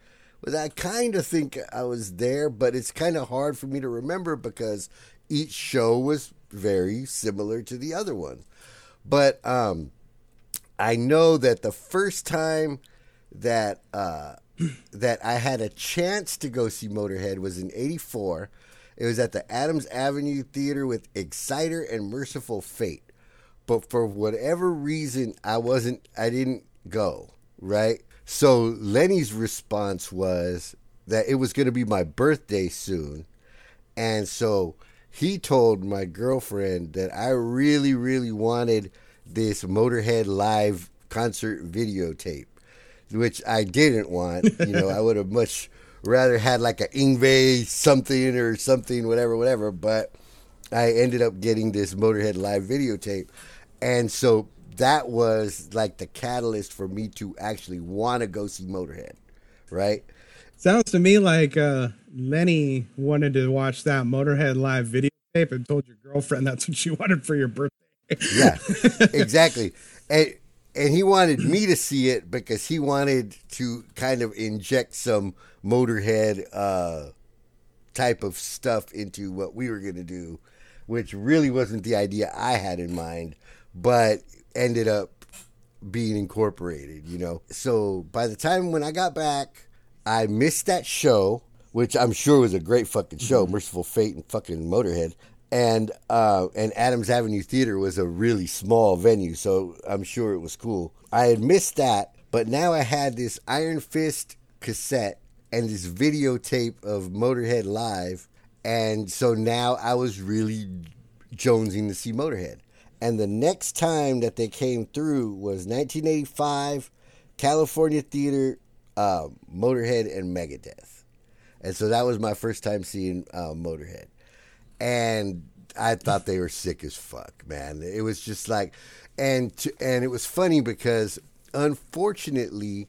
was I kind of think I was there, but it's kind of hard for me to remember because each show was very similar to the other one. But um, I know that the first time that uh, that I had a chance to go see Motorhead was in '84. It was at the Adams Avenue Theater with Exciter and Mercyful Fate. But for whatever reason, I wasn't. I didn't go. Right. So Lenny's response was that it was going to be my birthday soon, and so he told my girlfriend that I really, really wanted this Motorhead live concert videotape, which I didn't want. You know, I would have much rather had like an Yngwie something or something, whatever, whatever. But I ended up getting this Motorhead live videotape. And so that was like the catalyst for me to actually want to go see Motorhead, right? Sounds to me like uh, Lenny wanted to watch that Motorhead live videotape and told your girlfriend that's what she wanted for your birthday. Yeah, exactly. And and he wanted me to see it because he wanted to kind of inject some Motorhead uh, type of stuff into what we were going to do, which really wasn't the idea I had in mind, but ended up being incorporated, you know. So by the time when I got back, I missed that show, which I'm sure was a great fucking show, Mercyful Fate and fucking Motorhead. And uh, and Adams Avenue Theater was a really small venue, so I'm sure it was cool. I had missed that, but now I had this Iron Fist cassette and this videotape of Motorhead live, and so now I was really jonesing to see Motorhead. And the next time that they came through was 1985, California Theater, uh, Motorhead, and Megadeth. And so that was my first time seeing uh, Motorhead. And I thought they were sick as fuck, man. It was just like, and to, and it was funny because unfortunately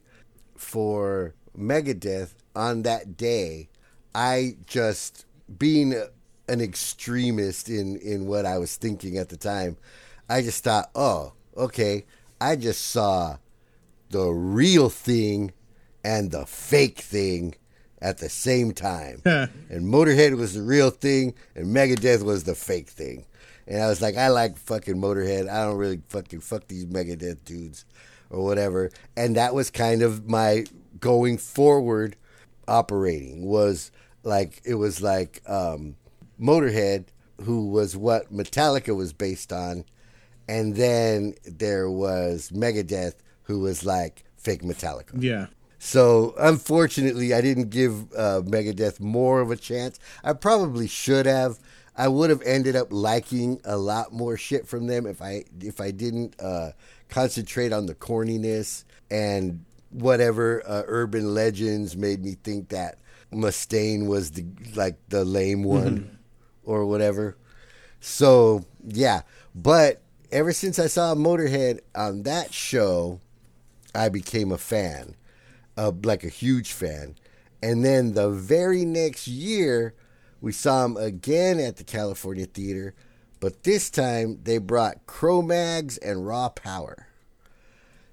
for Megadeth on that day, I just being an extremist in in what I was thinking at the time, I just thought, oh, okay, I just saw the real thing and the fake thing at the same time. and Motorhead was the real thing, and Megadeth was the fake thing. And I was like, I like fucking Motorhead. I don't really fucking fuck these Megadeth dudes or whatever. And that was kind of my going forward operating was like it was like um, Motorhead, who was what Metallica was based on, and then there was Megadeth, who was like fake Metallica. Yeah. So unfortunately, I didn't give uh, Megadeth more of a chance. I probably should have. I would have ended up liking a lot more shit from them if I if I didn't uh, concentrate on the corniness and whatever uh, urban legends made me think that Mustaine was the like the lame one or whatever. So yeah, but ever since I saw Motorhead on that show, I became a fan, uh, like a huge fan. And then the very next year, we saw him again at the California Theater, but this time they brought Cro-Mags and Raw Power.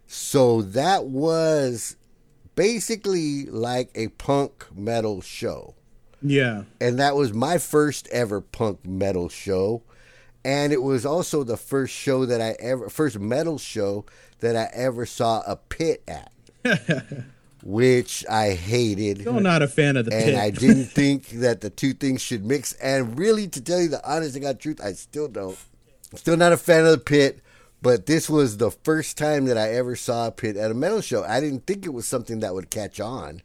So that was basically like a punk metal show Yeah. and that was my first ever punk metal show and it was also the first show that I ever first metal show that I ever saw a pit at which I hated Still not a fan of the pit. and pit. I didn't think that the two things should mix and really to tell you the honest to God truth I still don't still not a fan of the pit but this was the first time that I ever saw a pit at a metal show I didn't think it was something that would catch on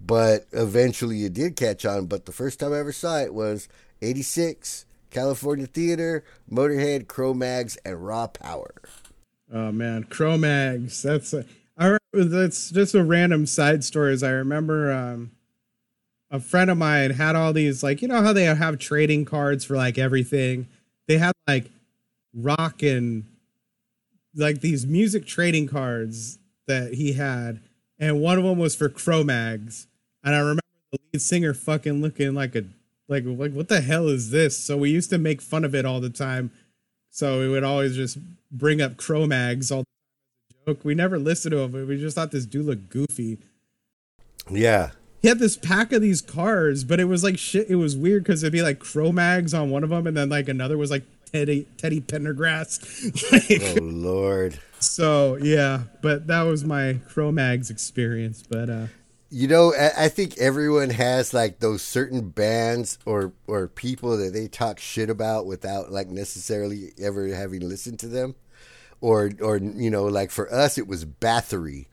but eventually it did catch on. But the first time I ever saw it was '86, California Theater, Motorhead, Cro-Mags, and Raw Power. Oh man, Cro-Mags. That's a, that's just a random side story. As I remember, um, a friend of mine had all these like you know how they have trading cards for like everything. They had like rock and like these music trading cards that he had, and one of them was for Cro-Mags. And I remember the lead singer fucking looking like a like like what the hell is this? So we used to make fun of it all the time. So we would always just bring up Cro-Mags all joke. We never listened to him, but we just thought this dude looked goofy. Yeah, he had this pack of these cards, but it was like shit. It was weird because it'd be like Cro-Mags on one of them, and then like another was like Teddy Teddy Pendergrass. like, Oh Lord. So yeah, but that was my Cro-Mags experience. But uh, You know, I I think everyone has like those certain bands or or people that they talk shit about without like necessarily ever having listened to them, or or you know, like for us, it was Bathory.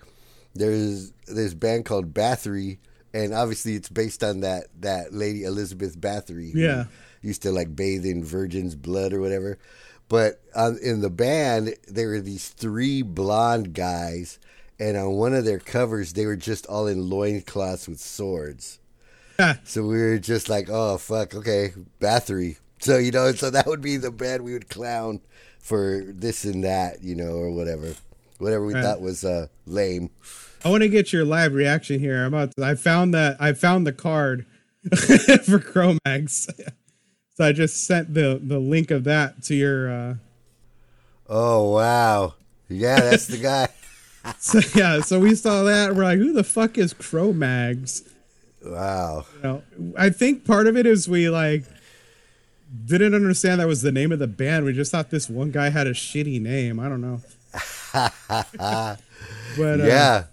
There's there's a band called Bathory, and obviously it's based on that that lady Elizabeth Bathory. who Yeah. used to like bathe in virgin's blood or whatever. But um, in the band, there were these three blonde guys, and on one of their covers, they were just all in loincloths with swords. so we were just like, oh, fuck, okay, Bathory. So, you know, so that would be the band we would clown for this and that, you know, or whatever. Whatever we Right. thought was uh, lame. I want to get your live reaction here. I'm about to, I found that I found the card for Cro-Mags. so I just sent the the link of that to your. uh Oh, wow. Yeah, that's the guy. So yeah, so we saw that. We're like, who the fuck is Cro-Mags? Wow. You know, I think part of it is we like didn't understand that was the name of the band. We just thought this one guy had a shitty name. I don't know. but uh, Yeah.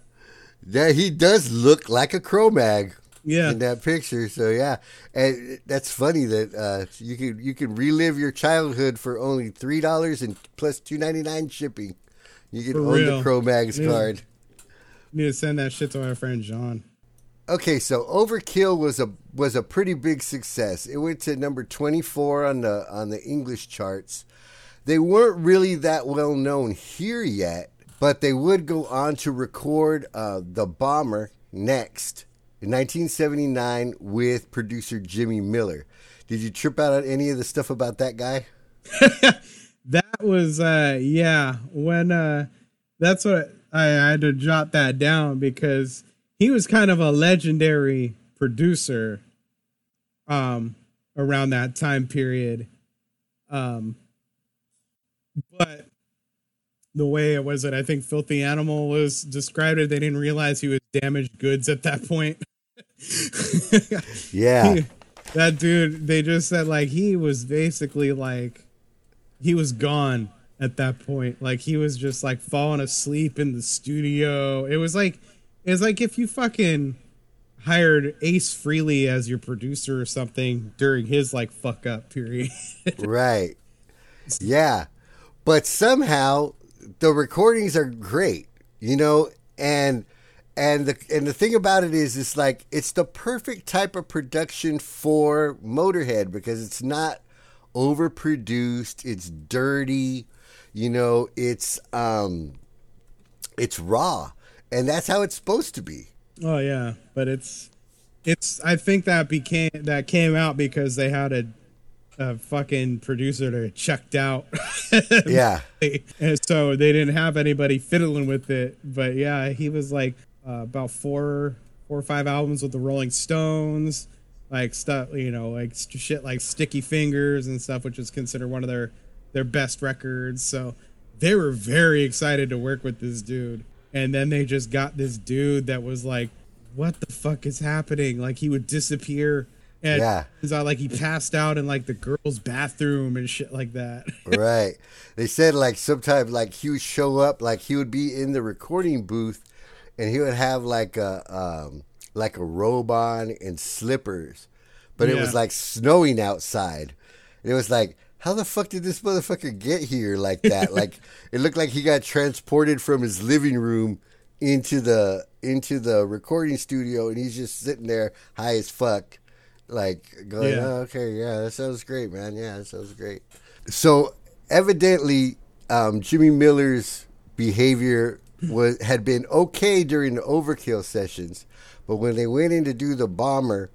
Yeah, he does look like a Cro-Mag. yeah, in that picture. So yeah, and that's funny that uh, you can you can relive your childhood for only three dollars and plus two ninety nine shipping. You can For own real. the Cro-Mags card. need to send that shit to my friend John. Okay, so Overkill was a was a pretty big success. It went to number twenty four on the on the English charts. They weren't really that well known here yet, but they would go on to record uh, the Bomber next in 1979 with producer Jimmy Miller. Did you trip out on any of the stuff about that guy? That was uh yeah, when uh that's what I, I had to jot that down because he was kind of a legendary producer um around that time period. Um but the way it was that I think Filthy Animal was described it, they didn't realize he was damaged goods at that point. Yeah, that dude they just said like he was basically like he was gone at that point like he was just like falling asleep in the studio it was like it was like if you fucking hired Ace Frehley as your producer or something during his like fuck up period. Right. Yeah, but somehow the recordings are great, you know, and and the and the thing about it is, it's like it's the perfect type of production for Motorhead because it's not overproduced, it's dirty, you know, it's um, it's raw, and that's how it's supposed to be. oh yeah but it's it's i think that became that came out because they had a a fucking producer that checked out Yeah. and so they didn't have anybody fiddling with it. But yeah, he was like uh, about four, four or five albums with the Rolling Stones, like stuff, you know, like shit like Sticky Fingers and stuff, which is considered one of their their best records. So they were very excited to work with this dude. And then they just got this dude that was like, "What the fuck is happening?" Like he would disappear. And Yeah. not like he passed out in like the girls' bathroom and shit like that. right. They said like sometimes like he would show up like he would be in the recording booth and he would have like a um like a robe on and slippers. But it was like snowing outside. And it was like how the fuck did this motherfucker get here like that? like it looked like he got transported from his living room into the into the recording studio and he's just sitting there high as fuck like going Yeah. oh, okay yeah that sounds great man yeah that sounds great so evidently um, jimmy miller's behavior was had been okay during the overkill sessions but when they went in to do the bomber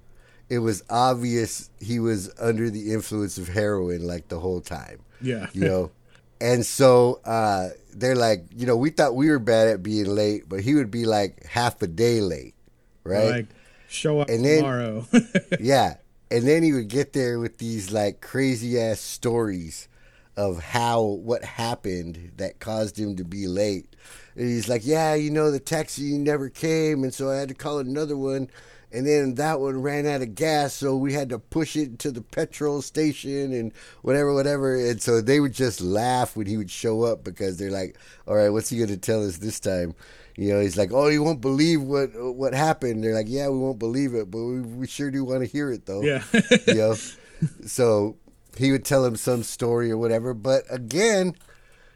it was obvious he was under the influence of heroin like the whole time Yeah. you know and so uh, they're like you know we thought we were bad at being late but he would be like half a day late right Like show up And then- tomorrow. yeah. And then he would get there with these like crazy ass stories of how what happened that caused him to be late. And he's like, Yeah, you know, the taxi never came and so I had to call another one and then that one ran out of gas, so we had to push it to the petrol station and whatever, whatever. And so they would just laugh when he would show up because they're like, "All right, what's he going to tell us this time?" You know, he's like, "Oh, you won't believe what what happened." They're like, "Yeah, we won't believe it, but we, we sure do want to hear it, though." Yeah. you know, so he would tell him some story or whatever. But again,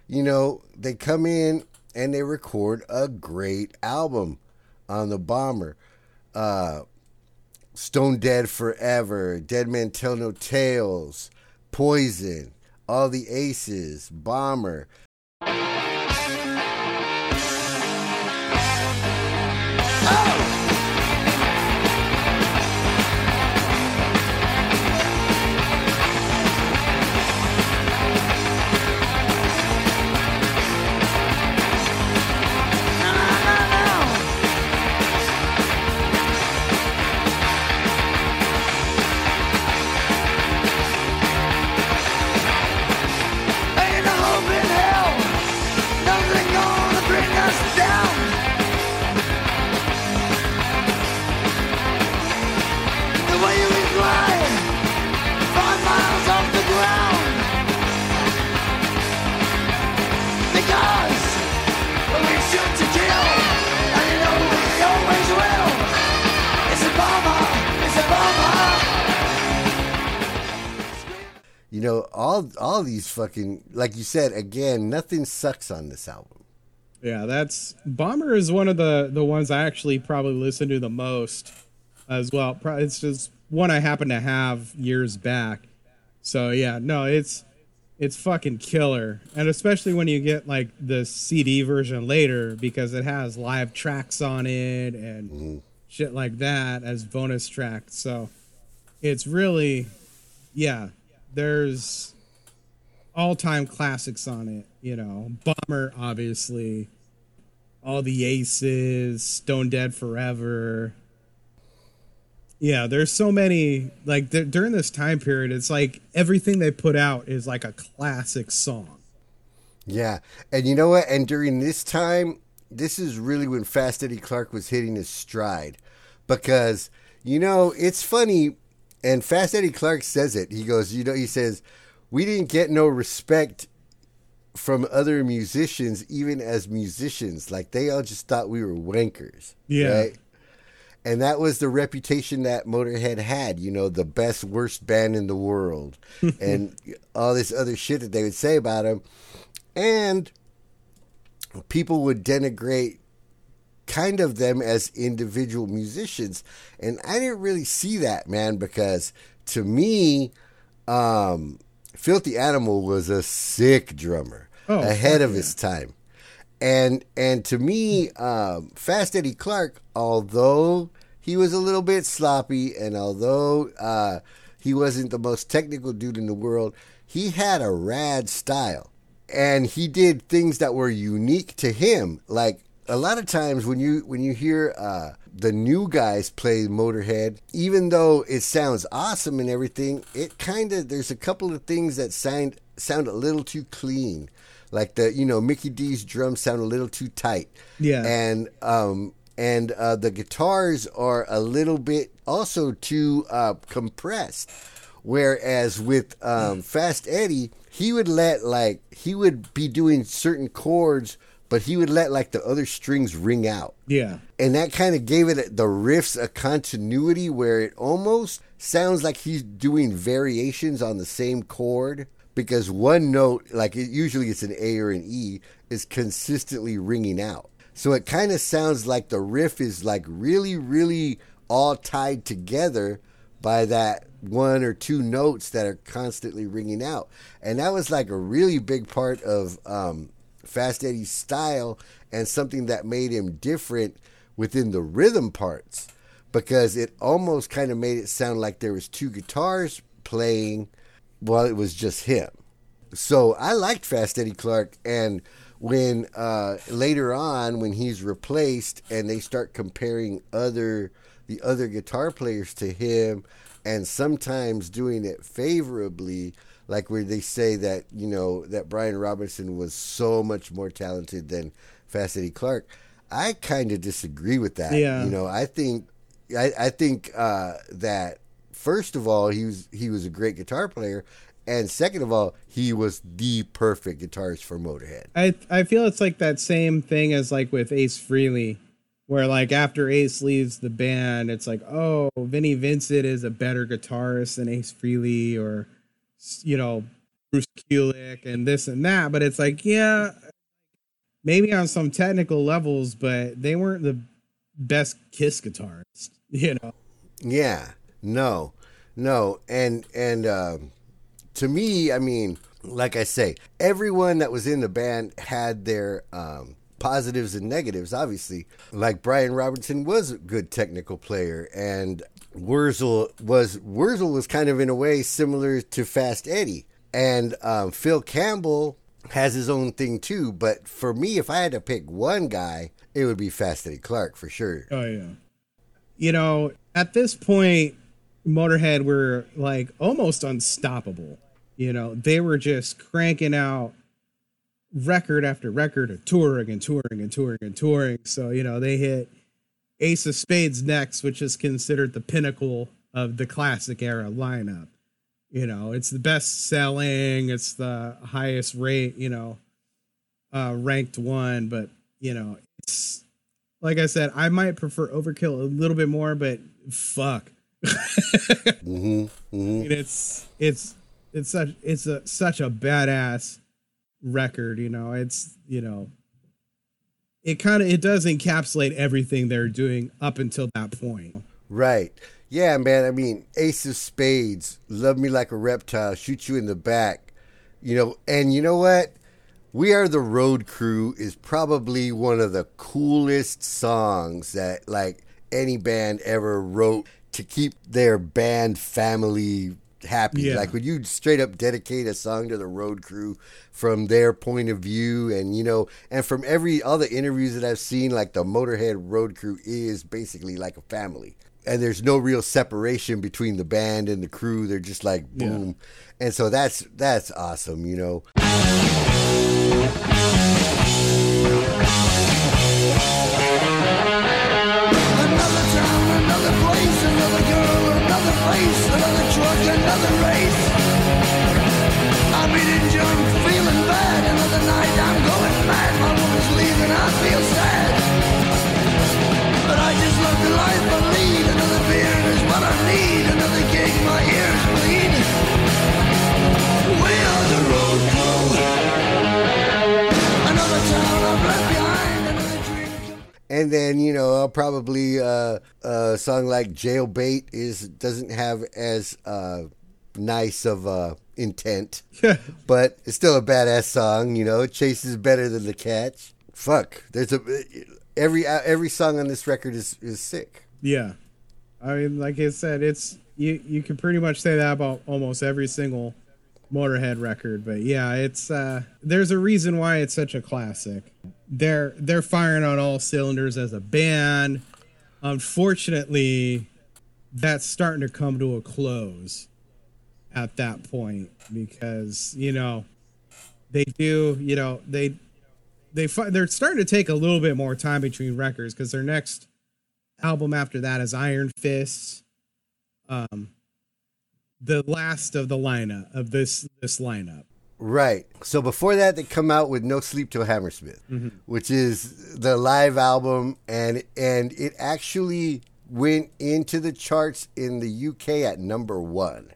you know, they come in and they record a great album on the Bomber. Uh, Stone Dead Forever, Dead Men Tell No Tales, Poison, All the Aces, Bomber. You know, all all these fucking like you said again, nothing sucks on this album. Yeah, that's Bomber is one of the the ones I actually probably listen to the most as well. It's just one I happen to have years back. So yeah, no, it's it's fucking killer, and especially when you get like the CD version later because it has live tracks on it and mm-hmm. shit like that as bonus tracks. So it's really, yeah, there's all time classics on it. You know, Bomber, obviously, all the Aces, Stone Dead Forever. Yeah, there's so many. Like th- during this time period, it's like everything they put out is like a classic song. Yeah, and you know what? And during this time, this is really when Fast Eddie Clarke was hitting his stride, because you know it's funny, and Fast Eddie Clarke says it. He goes, you know, he says, "We didn't get no respect from other musicians, even as musicians. Like they all just thought we were wankers." Yeah. Right? And that was the reputation that Motorhead had, you know, the best, worst band in the world, and all this other shit that they would say about him. And people would denigrate kind of them as individual musicians. And I didn't really see that, man, because to me, um, Filthy Animal was a sick drummer, Oh, ahead of his time. And and to me, um, Fast Eddie Clarke, although he was a little bit sloppy, and although uh, he wasn't the most technical dude in the world, he had a rad style, and he did things that were unique to him. Like a lot of times when you when you hear uh, the new guys play Motorhead, even though it sounds awesome and everything, it kind of there's a couple of things that sound sound a little too clean. Like the you know Mikkey Dee's drums sound a little too tight. Yeah. And um and uh, the guitars are a little bit also too uh, compressed. Whereas with um, Fast Eddie, he would let like he would be doing certain chords, but he would let like the other strings ring out. Yeah, and that kind of gave it the riffs a continuity where it almost sounds like he's doing variations on the same chord because one note like it, usually it's an a or an e is consistently ringing out. So it kind of sounds like the riff is like really really all tied together by that one or two notes that are constantly ringing out. And that was like a really big part of um, Fast Eddie's style and something that made him different within the rhythm parts because it almost kind of made it sound like there was two guitars playing while it was just him. So I liked Fast Eddie Clarke and when uh, later on when he's replaced and they start comparing other the other guitar players to him and sometimes doing it favorably like where they say that you know that Brian Robertson was so much more talented than Fast Eddie Clarke. I kind of disagree with that. Yeah. You know, I think I, I think uh, that first of all, he was he was a great guitar player, and second of all, he was the perfect guitarist for Motorhead. I I feel it's like that same thing as like with Ace Frehley, where like after Ace leaves the band, it's like oh Vinnie Vincent is a better guitarist than Ace Frehley or you know Bruce Kulick and this and that, but it's like yeah, maybe on some technical levels, but they weren't the best Kiss guitarists, you know. Yeah, no, no, and and um, to me, I mean, like I say, everyone that was in the band had their um, positives and negatives. Obviously, like Brian Robertson was a good technical player, and Wurzel was Wurzel was kind of in a way similar to Fast Eddie, and um, Phil Campbell has his own thing too. But for me, if I had to pick one guy, it would be Fast Eddie Clarke for sure. Oh yeah. You know, at this point, Motorhead were like almost unstoppable. You know, they were just cranking out record after record and touring and touring and touring and touring. So, you know, they hit Ace of Spades next, which is considered the pinnacle of the classic era lineup. You know, it's the best selling, it's the highest rate, you know, uh ranked one, but you know, it's like I said, I might prefer Overkill a little bit more, but fuck. hmm I mean, it's it's it's such it's a such a badass record, you know. It's you know it kind of it does encapsulate everything they're doing up until that point. Right. Yeah, man. I mean, Ace of Spades, Love Me Like a Reptile, Shoot You in the Back. You know, and you know what? We Are the Road Crew is probably one of the coolest songs that like any band ever wrote to keep their band family happy. Yeah. Like when you straight up dedicate a song to the road crew from their point of view and you know and from every other interviews that I've seen like the Motorhead road crew is basically like a family. And there's no real separation between the band and the crew. They're just like Yeah. boom. And so that's that's awesome, you know. And then you know I'll probably uh, a song like Jailbait is doesn't have as uh, nice of uh, intent, but it's still a badass song. You know, Chase is better than the catch. Fuck, there's a every every song on this record is is sick. Yeah. I mean, like I said, it's you you can pretty much say that about almost every single Motorhead record, but yeah, it's uh there's a reason why it's such a classic. They're they're firing on all cylinders as a band. Unfortunately, that's starting to come to a close at that point because, you know, they do, you know, they they they're starting to take a little bit more time between records because their next album after that is Iron Fists. Um, the last of the lineup of this this lineup. Right. So before that, they come out with "No Sleep Till Hammersmith," mm-hmm. which is the live album, and and it actually went into the charts in the UK at number one.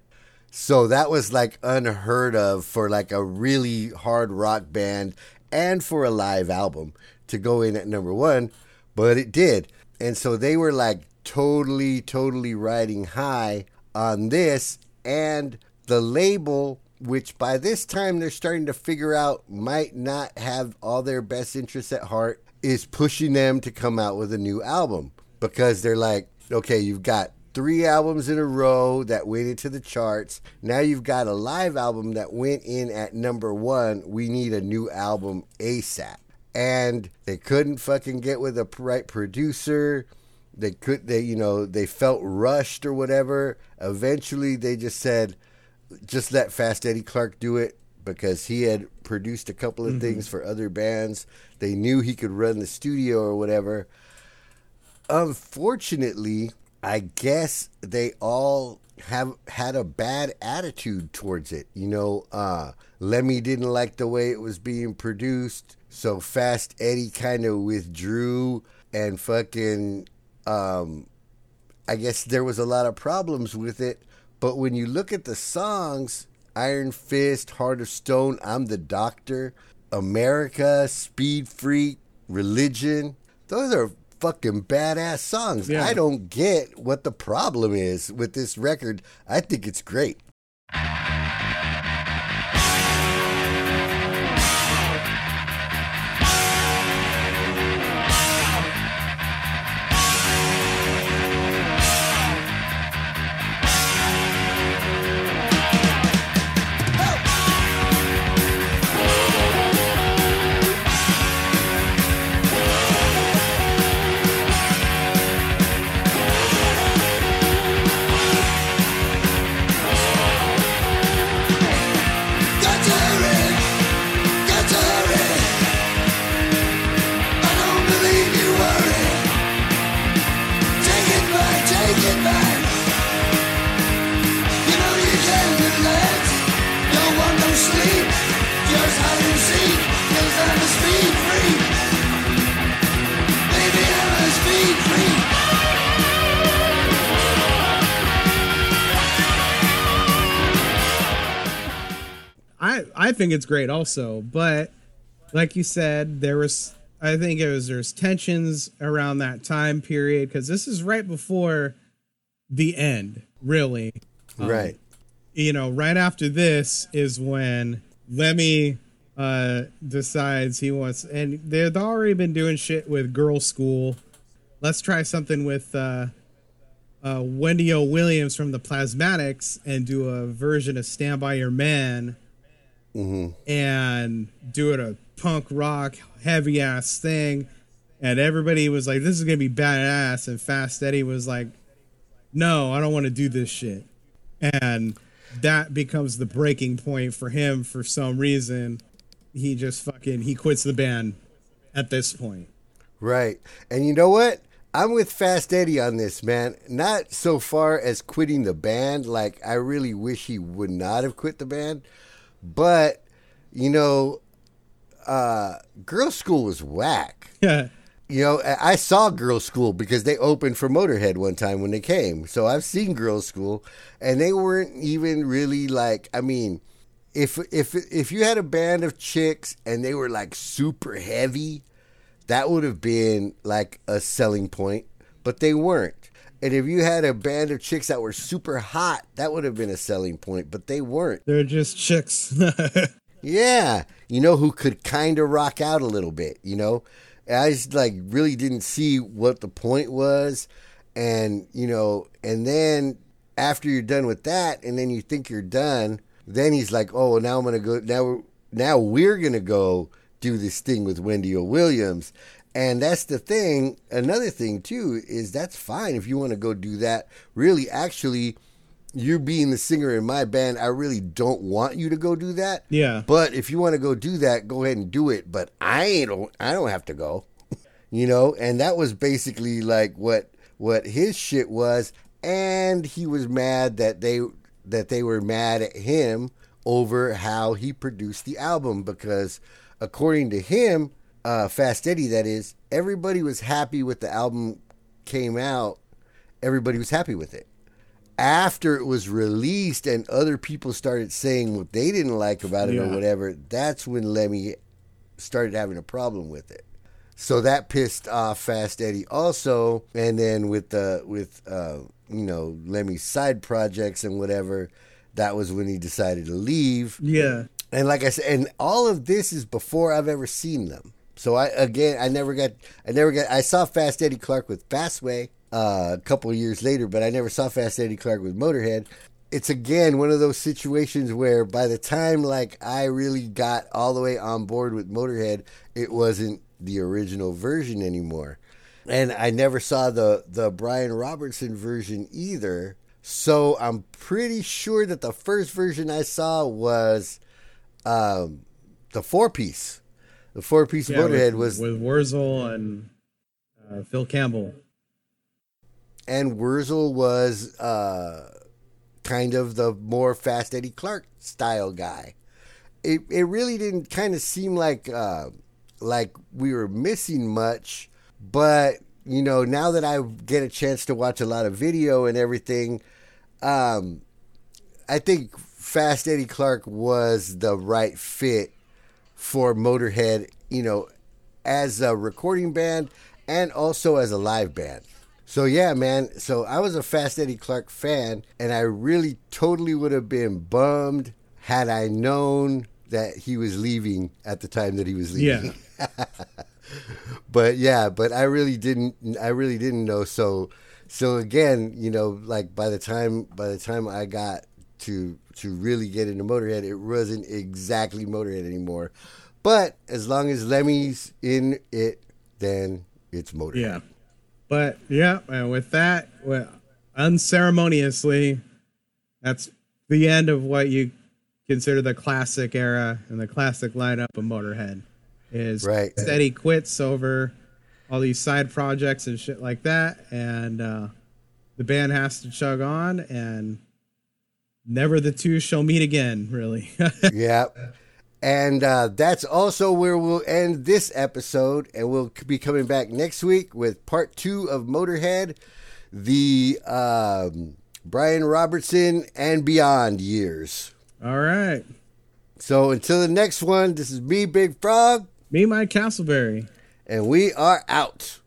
So that was like unheard of for like a really hard rock band and for a live album to go in at number one, but it did. And so they were like totally, totally riding high on this and the label, which by this time they're starting to figure out might not have all their best interests at heart, is pushing them to come out with a new album because they're like, okay, you've got three albums in a row that went into the charts. Now you've got a live album that went in at number one. We need a new album ASAP. And they couldn't fucking get with a right producer. They could, they, you know, they felt rushed or whatever. Eventually they just said, just let Fast Eddie Clarke do it because he had produced a couple of things for other bands. They knew he could run the studio or whatever. Unfortunately, I guess they all have had a bad attitude towards it. You know, uh, Lemmy didn't like the way it was being produced, so Fast Eddie kind of withdrew and fucking. Um, I guess there was a lot of problems with it, but when you look at the songs, Iron Fist, Heart of Stone, I'm the Doctor, America, Speed Freak, Religion, those are fucking badass songs. Yeah. I don't get what the problem is with this record. I think it's great. Think it's great also, but like you said, there was I think it was there's tensions around that time period because this is right before the end, really. right. You know, right after this is when Lemmy uh decides he wants and they've already been doing shit with Girlschool. Let's try something with uh uh Wendy O. Williams from the Plasmatics and do a version of Stand By Your Man Mm-hmm. and doing a punk rock heavy ass thing and everybody was like this is gonna be badass and fast eddie was like no i don't want to do this shit and that becomes the breaking point for him for some reason he just fucking he quits the band at this point Right. And you know what? I'm with Fast Eddie on this, man. Not so far as quitting the band. Like, I really wish he would not have quit the band. But, you know, uh, Girlschool was whack. yeah You know, I I saw Girls School because they opened for Motorhead one time when they came. So I've seen Girls School, and they weren't even really like. I mean, if if if you had a band of chicks and they were like super heavy, that would have been like a selling point. But they weren't. And if you had a band of chicks that were super hot, that would have been a selling point. But they weren't. they're just chicks Yeah, you know who could kind of rock out a little bit. You know, I just like really didn't see what the point was, and you know, and then after you're done with that, and then you think you're done, then he's like, oh, now I'm gonna go now. Now we're gonna go do this thing with Wendy O. Williams. And that's the thing. Another thing too is that's fine if you want to go do that. Really, actually, you being the singer in my band, I really don't want you to go do that. Yeah. But if you want to go do that, go ahead and do it. But I ain't. I don't have to go. you know. And that was basically like what what his shit was. And he was mad that they that they were mad at him over how he produced the album because according to him, uh, Fast Eddie, that is, everybody was happy with the album came out. Everybody was happy with it after it was released and other people started saying what they didn't like about it or whatever, that's when Lemmy started having a problem with it. So that pissed off Fast Eddie also, and then with the with uh, you know Lemmy's side projects and whatever, that was when he decided to leave. yeah And like I said, and all of this is before I've ever seen them. So I again, I never got, I never got, I saw Fast Eddie Clarke with Fastway uh, a couple years later, but I never saw Fast Eddie Clarke with Motorhead. It's again one of those situations where by the time like I really got all the way on board with Motorhead, it wasn't the original version anymore. And I never saw the the Brian Robertson version either. So I'm pretty sure that the first version I saw was um, the four piece. The four piece yeah Motorhead with, was with Wurzel and uh, phil campbell and Wurzel was uh, kind of the more Fast Eddie Clarke style guy. It it really didn't kind of seem like uh, like we were missing much, but you know now that I get a chance to watch a lot of video and everything, um, I think Fast Eddie Clarke was the right fit for Motorhead. You know, as a recording band and also as a live band. So yeah, man. So I was a Fast Eddie Clarke fan, and I really totally would have been bummed had I known that he was leaving at the time that he was leaving. Yeah. but yeah, but I really didn't. I really didn't know. So, so again, you know, like by the time by the time I got to to really get into Motorhead, it wasn't exactly Motorhead anymore. But as long as Lemmy's in it, then it's Motorhead. Yeah. But yeah, and with that, well, unceremoniously, that's the end of what you consider the classic era and the classic lineup of Motorhead. Is Right. Steady quits over all these side projects and shit like that, and uh, the band has to chug on, and never the two shall meet again. Really. yeah. And uh, that's also where we'll end this episode. And we'll be coming back next week with part two of Motorhead, the um, Brian Robertson and beyond years. all right. So until the next one, this is me, Big Frog, Me, Mike Castleberry. and we are out.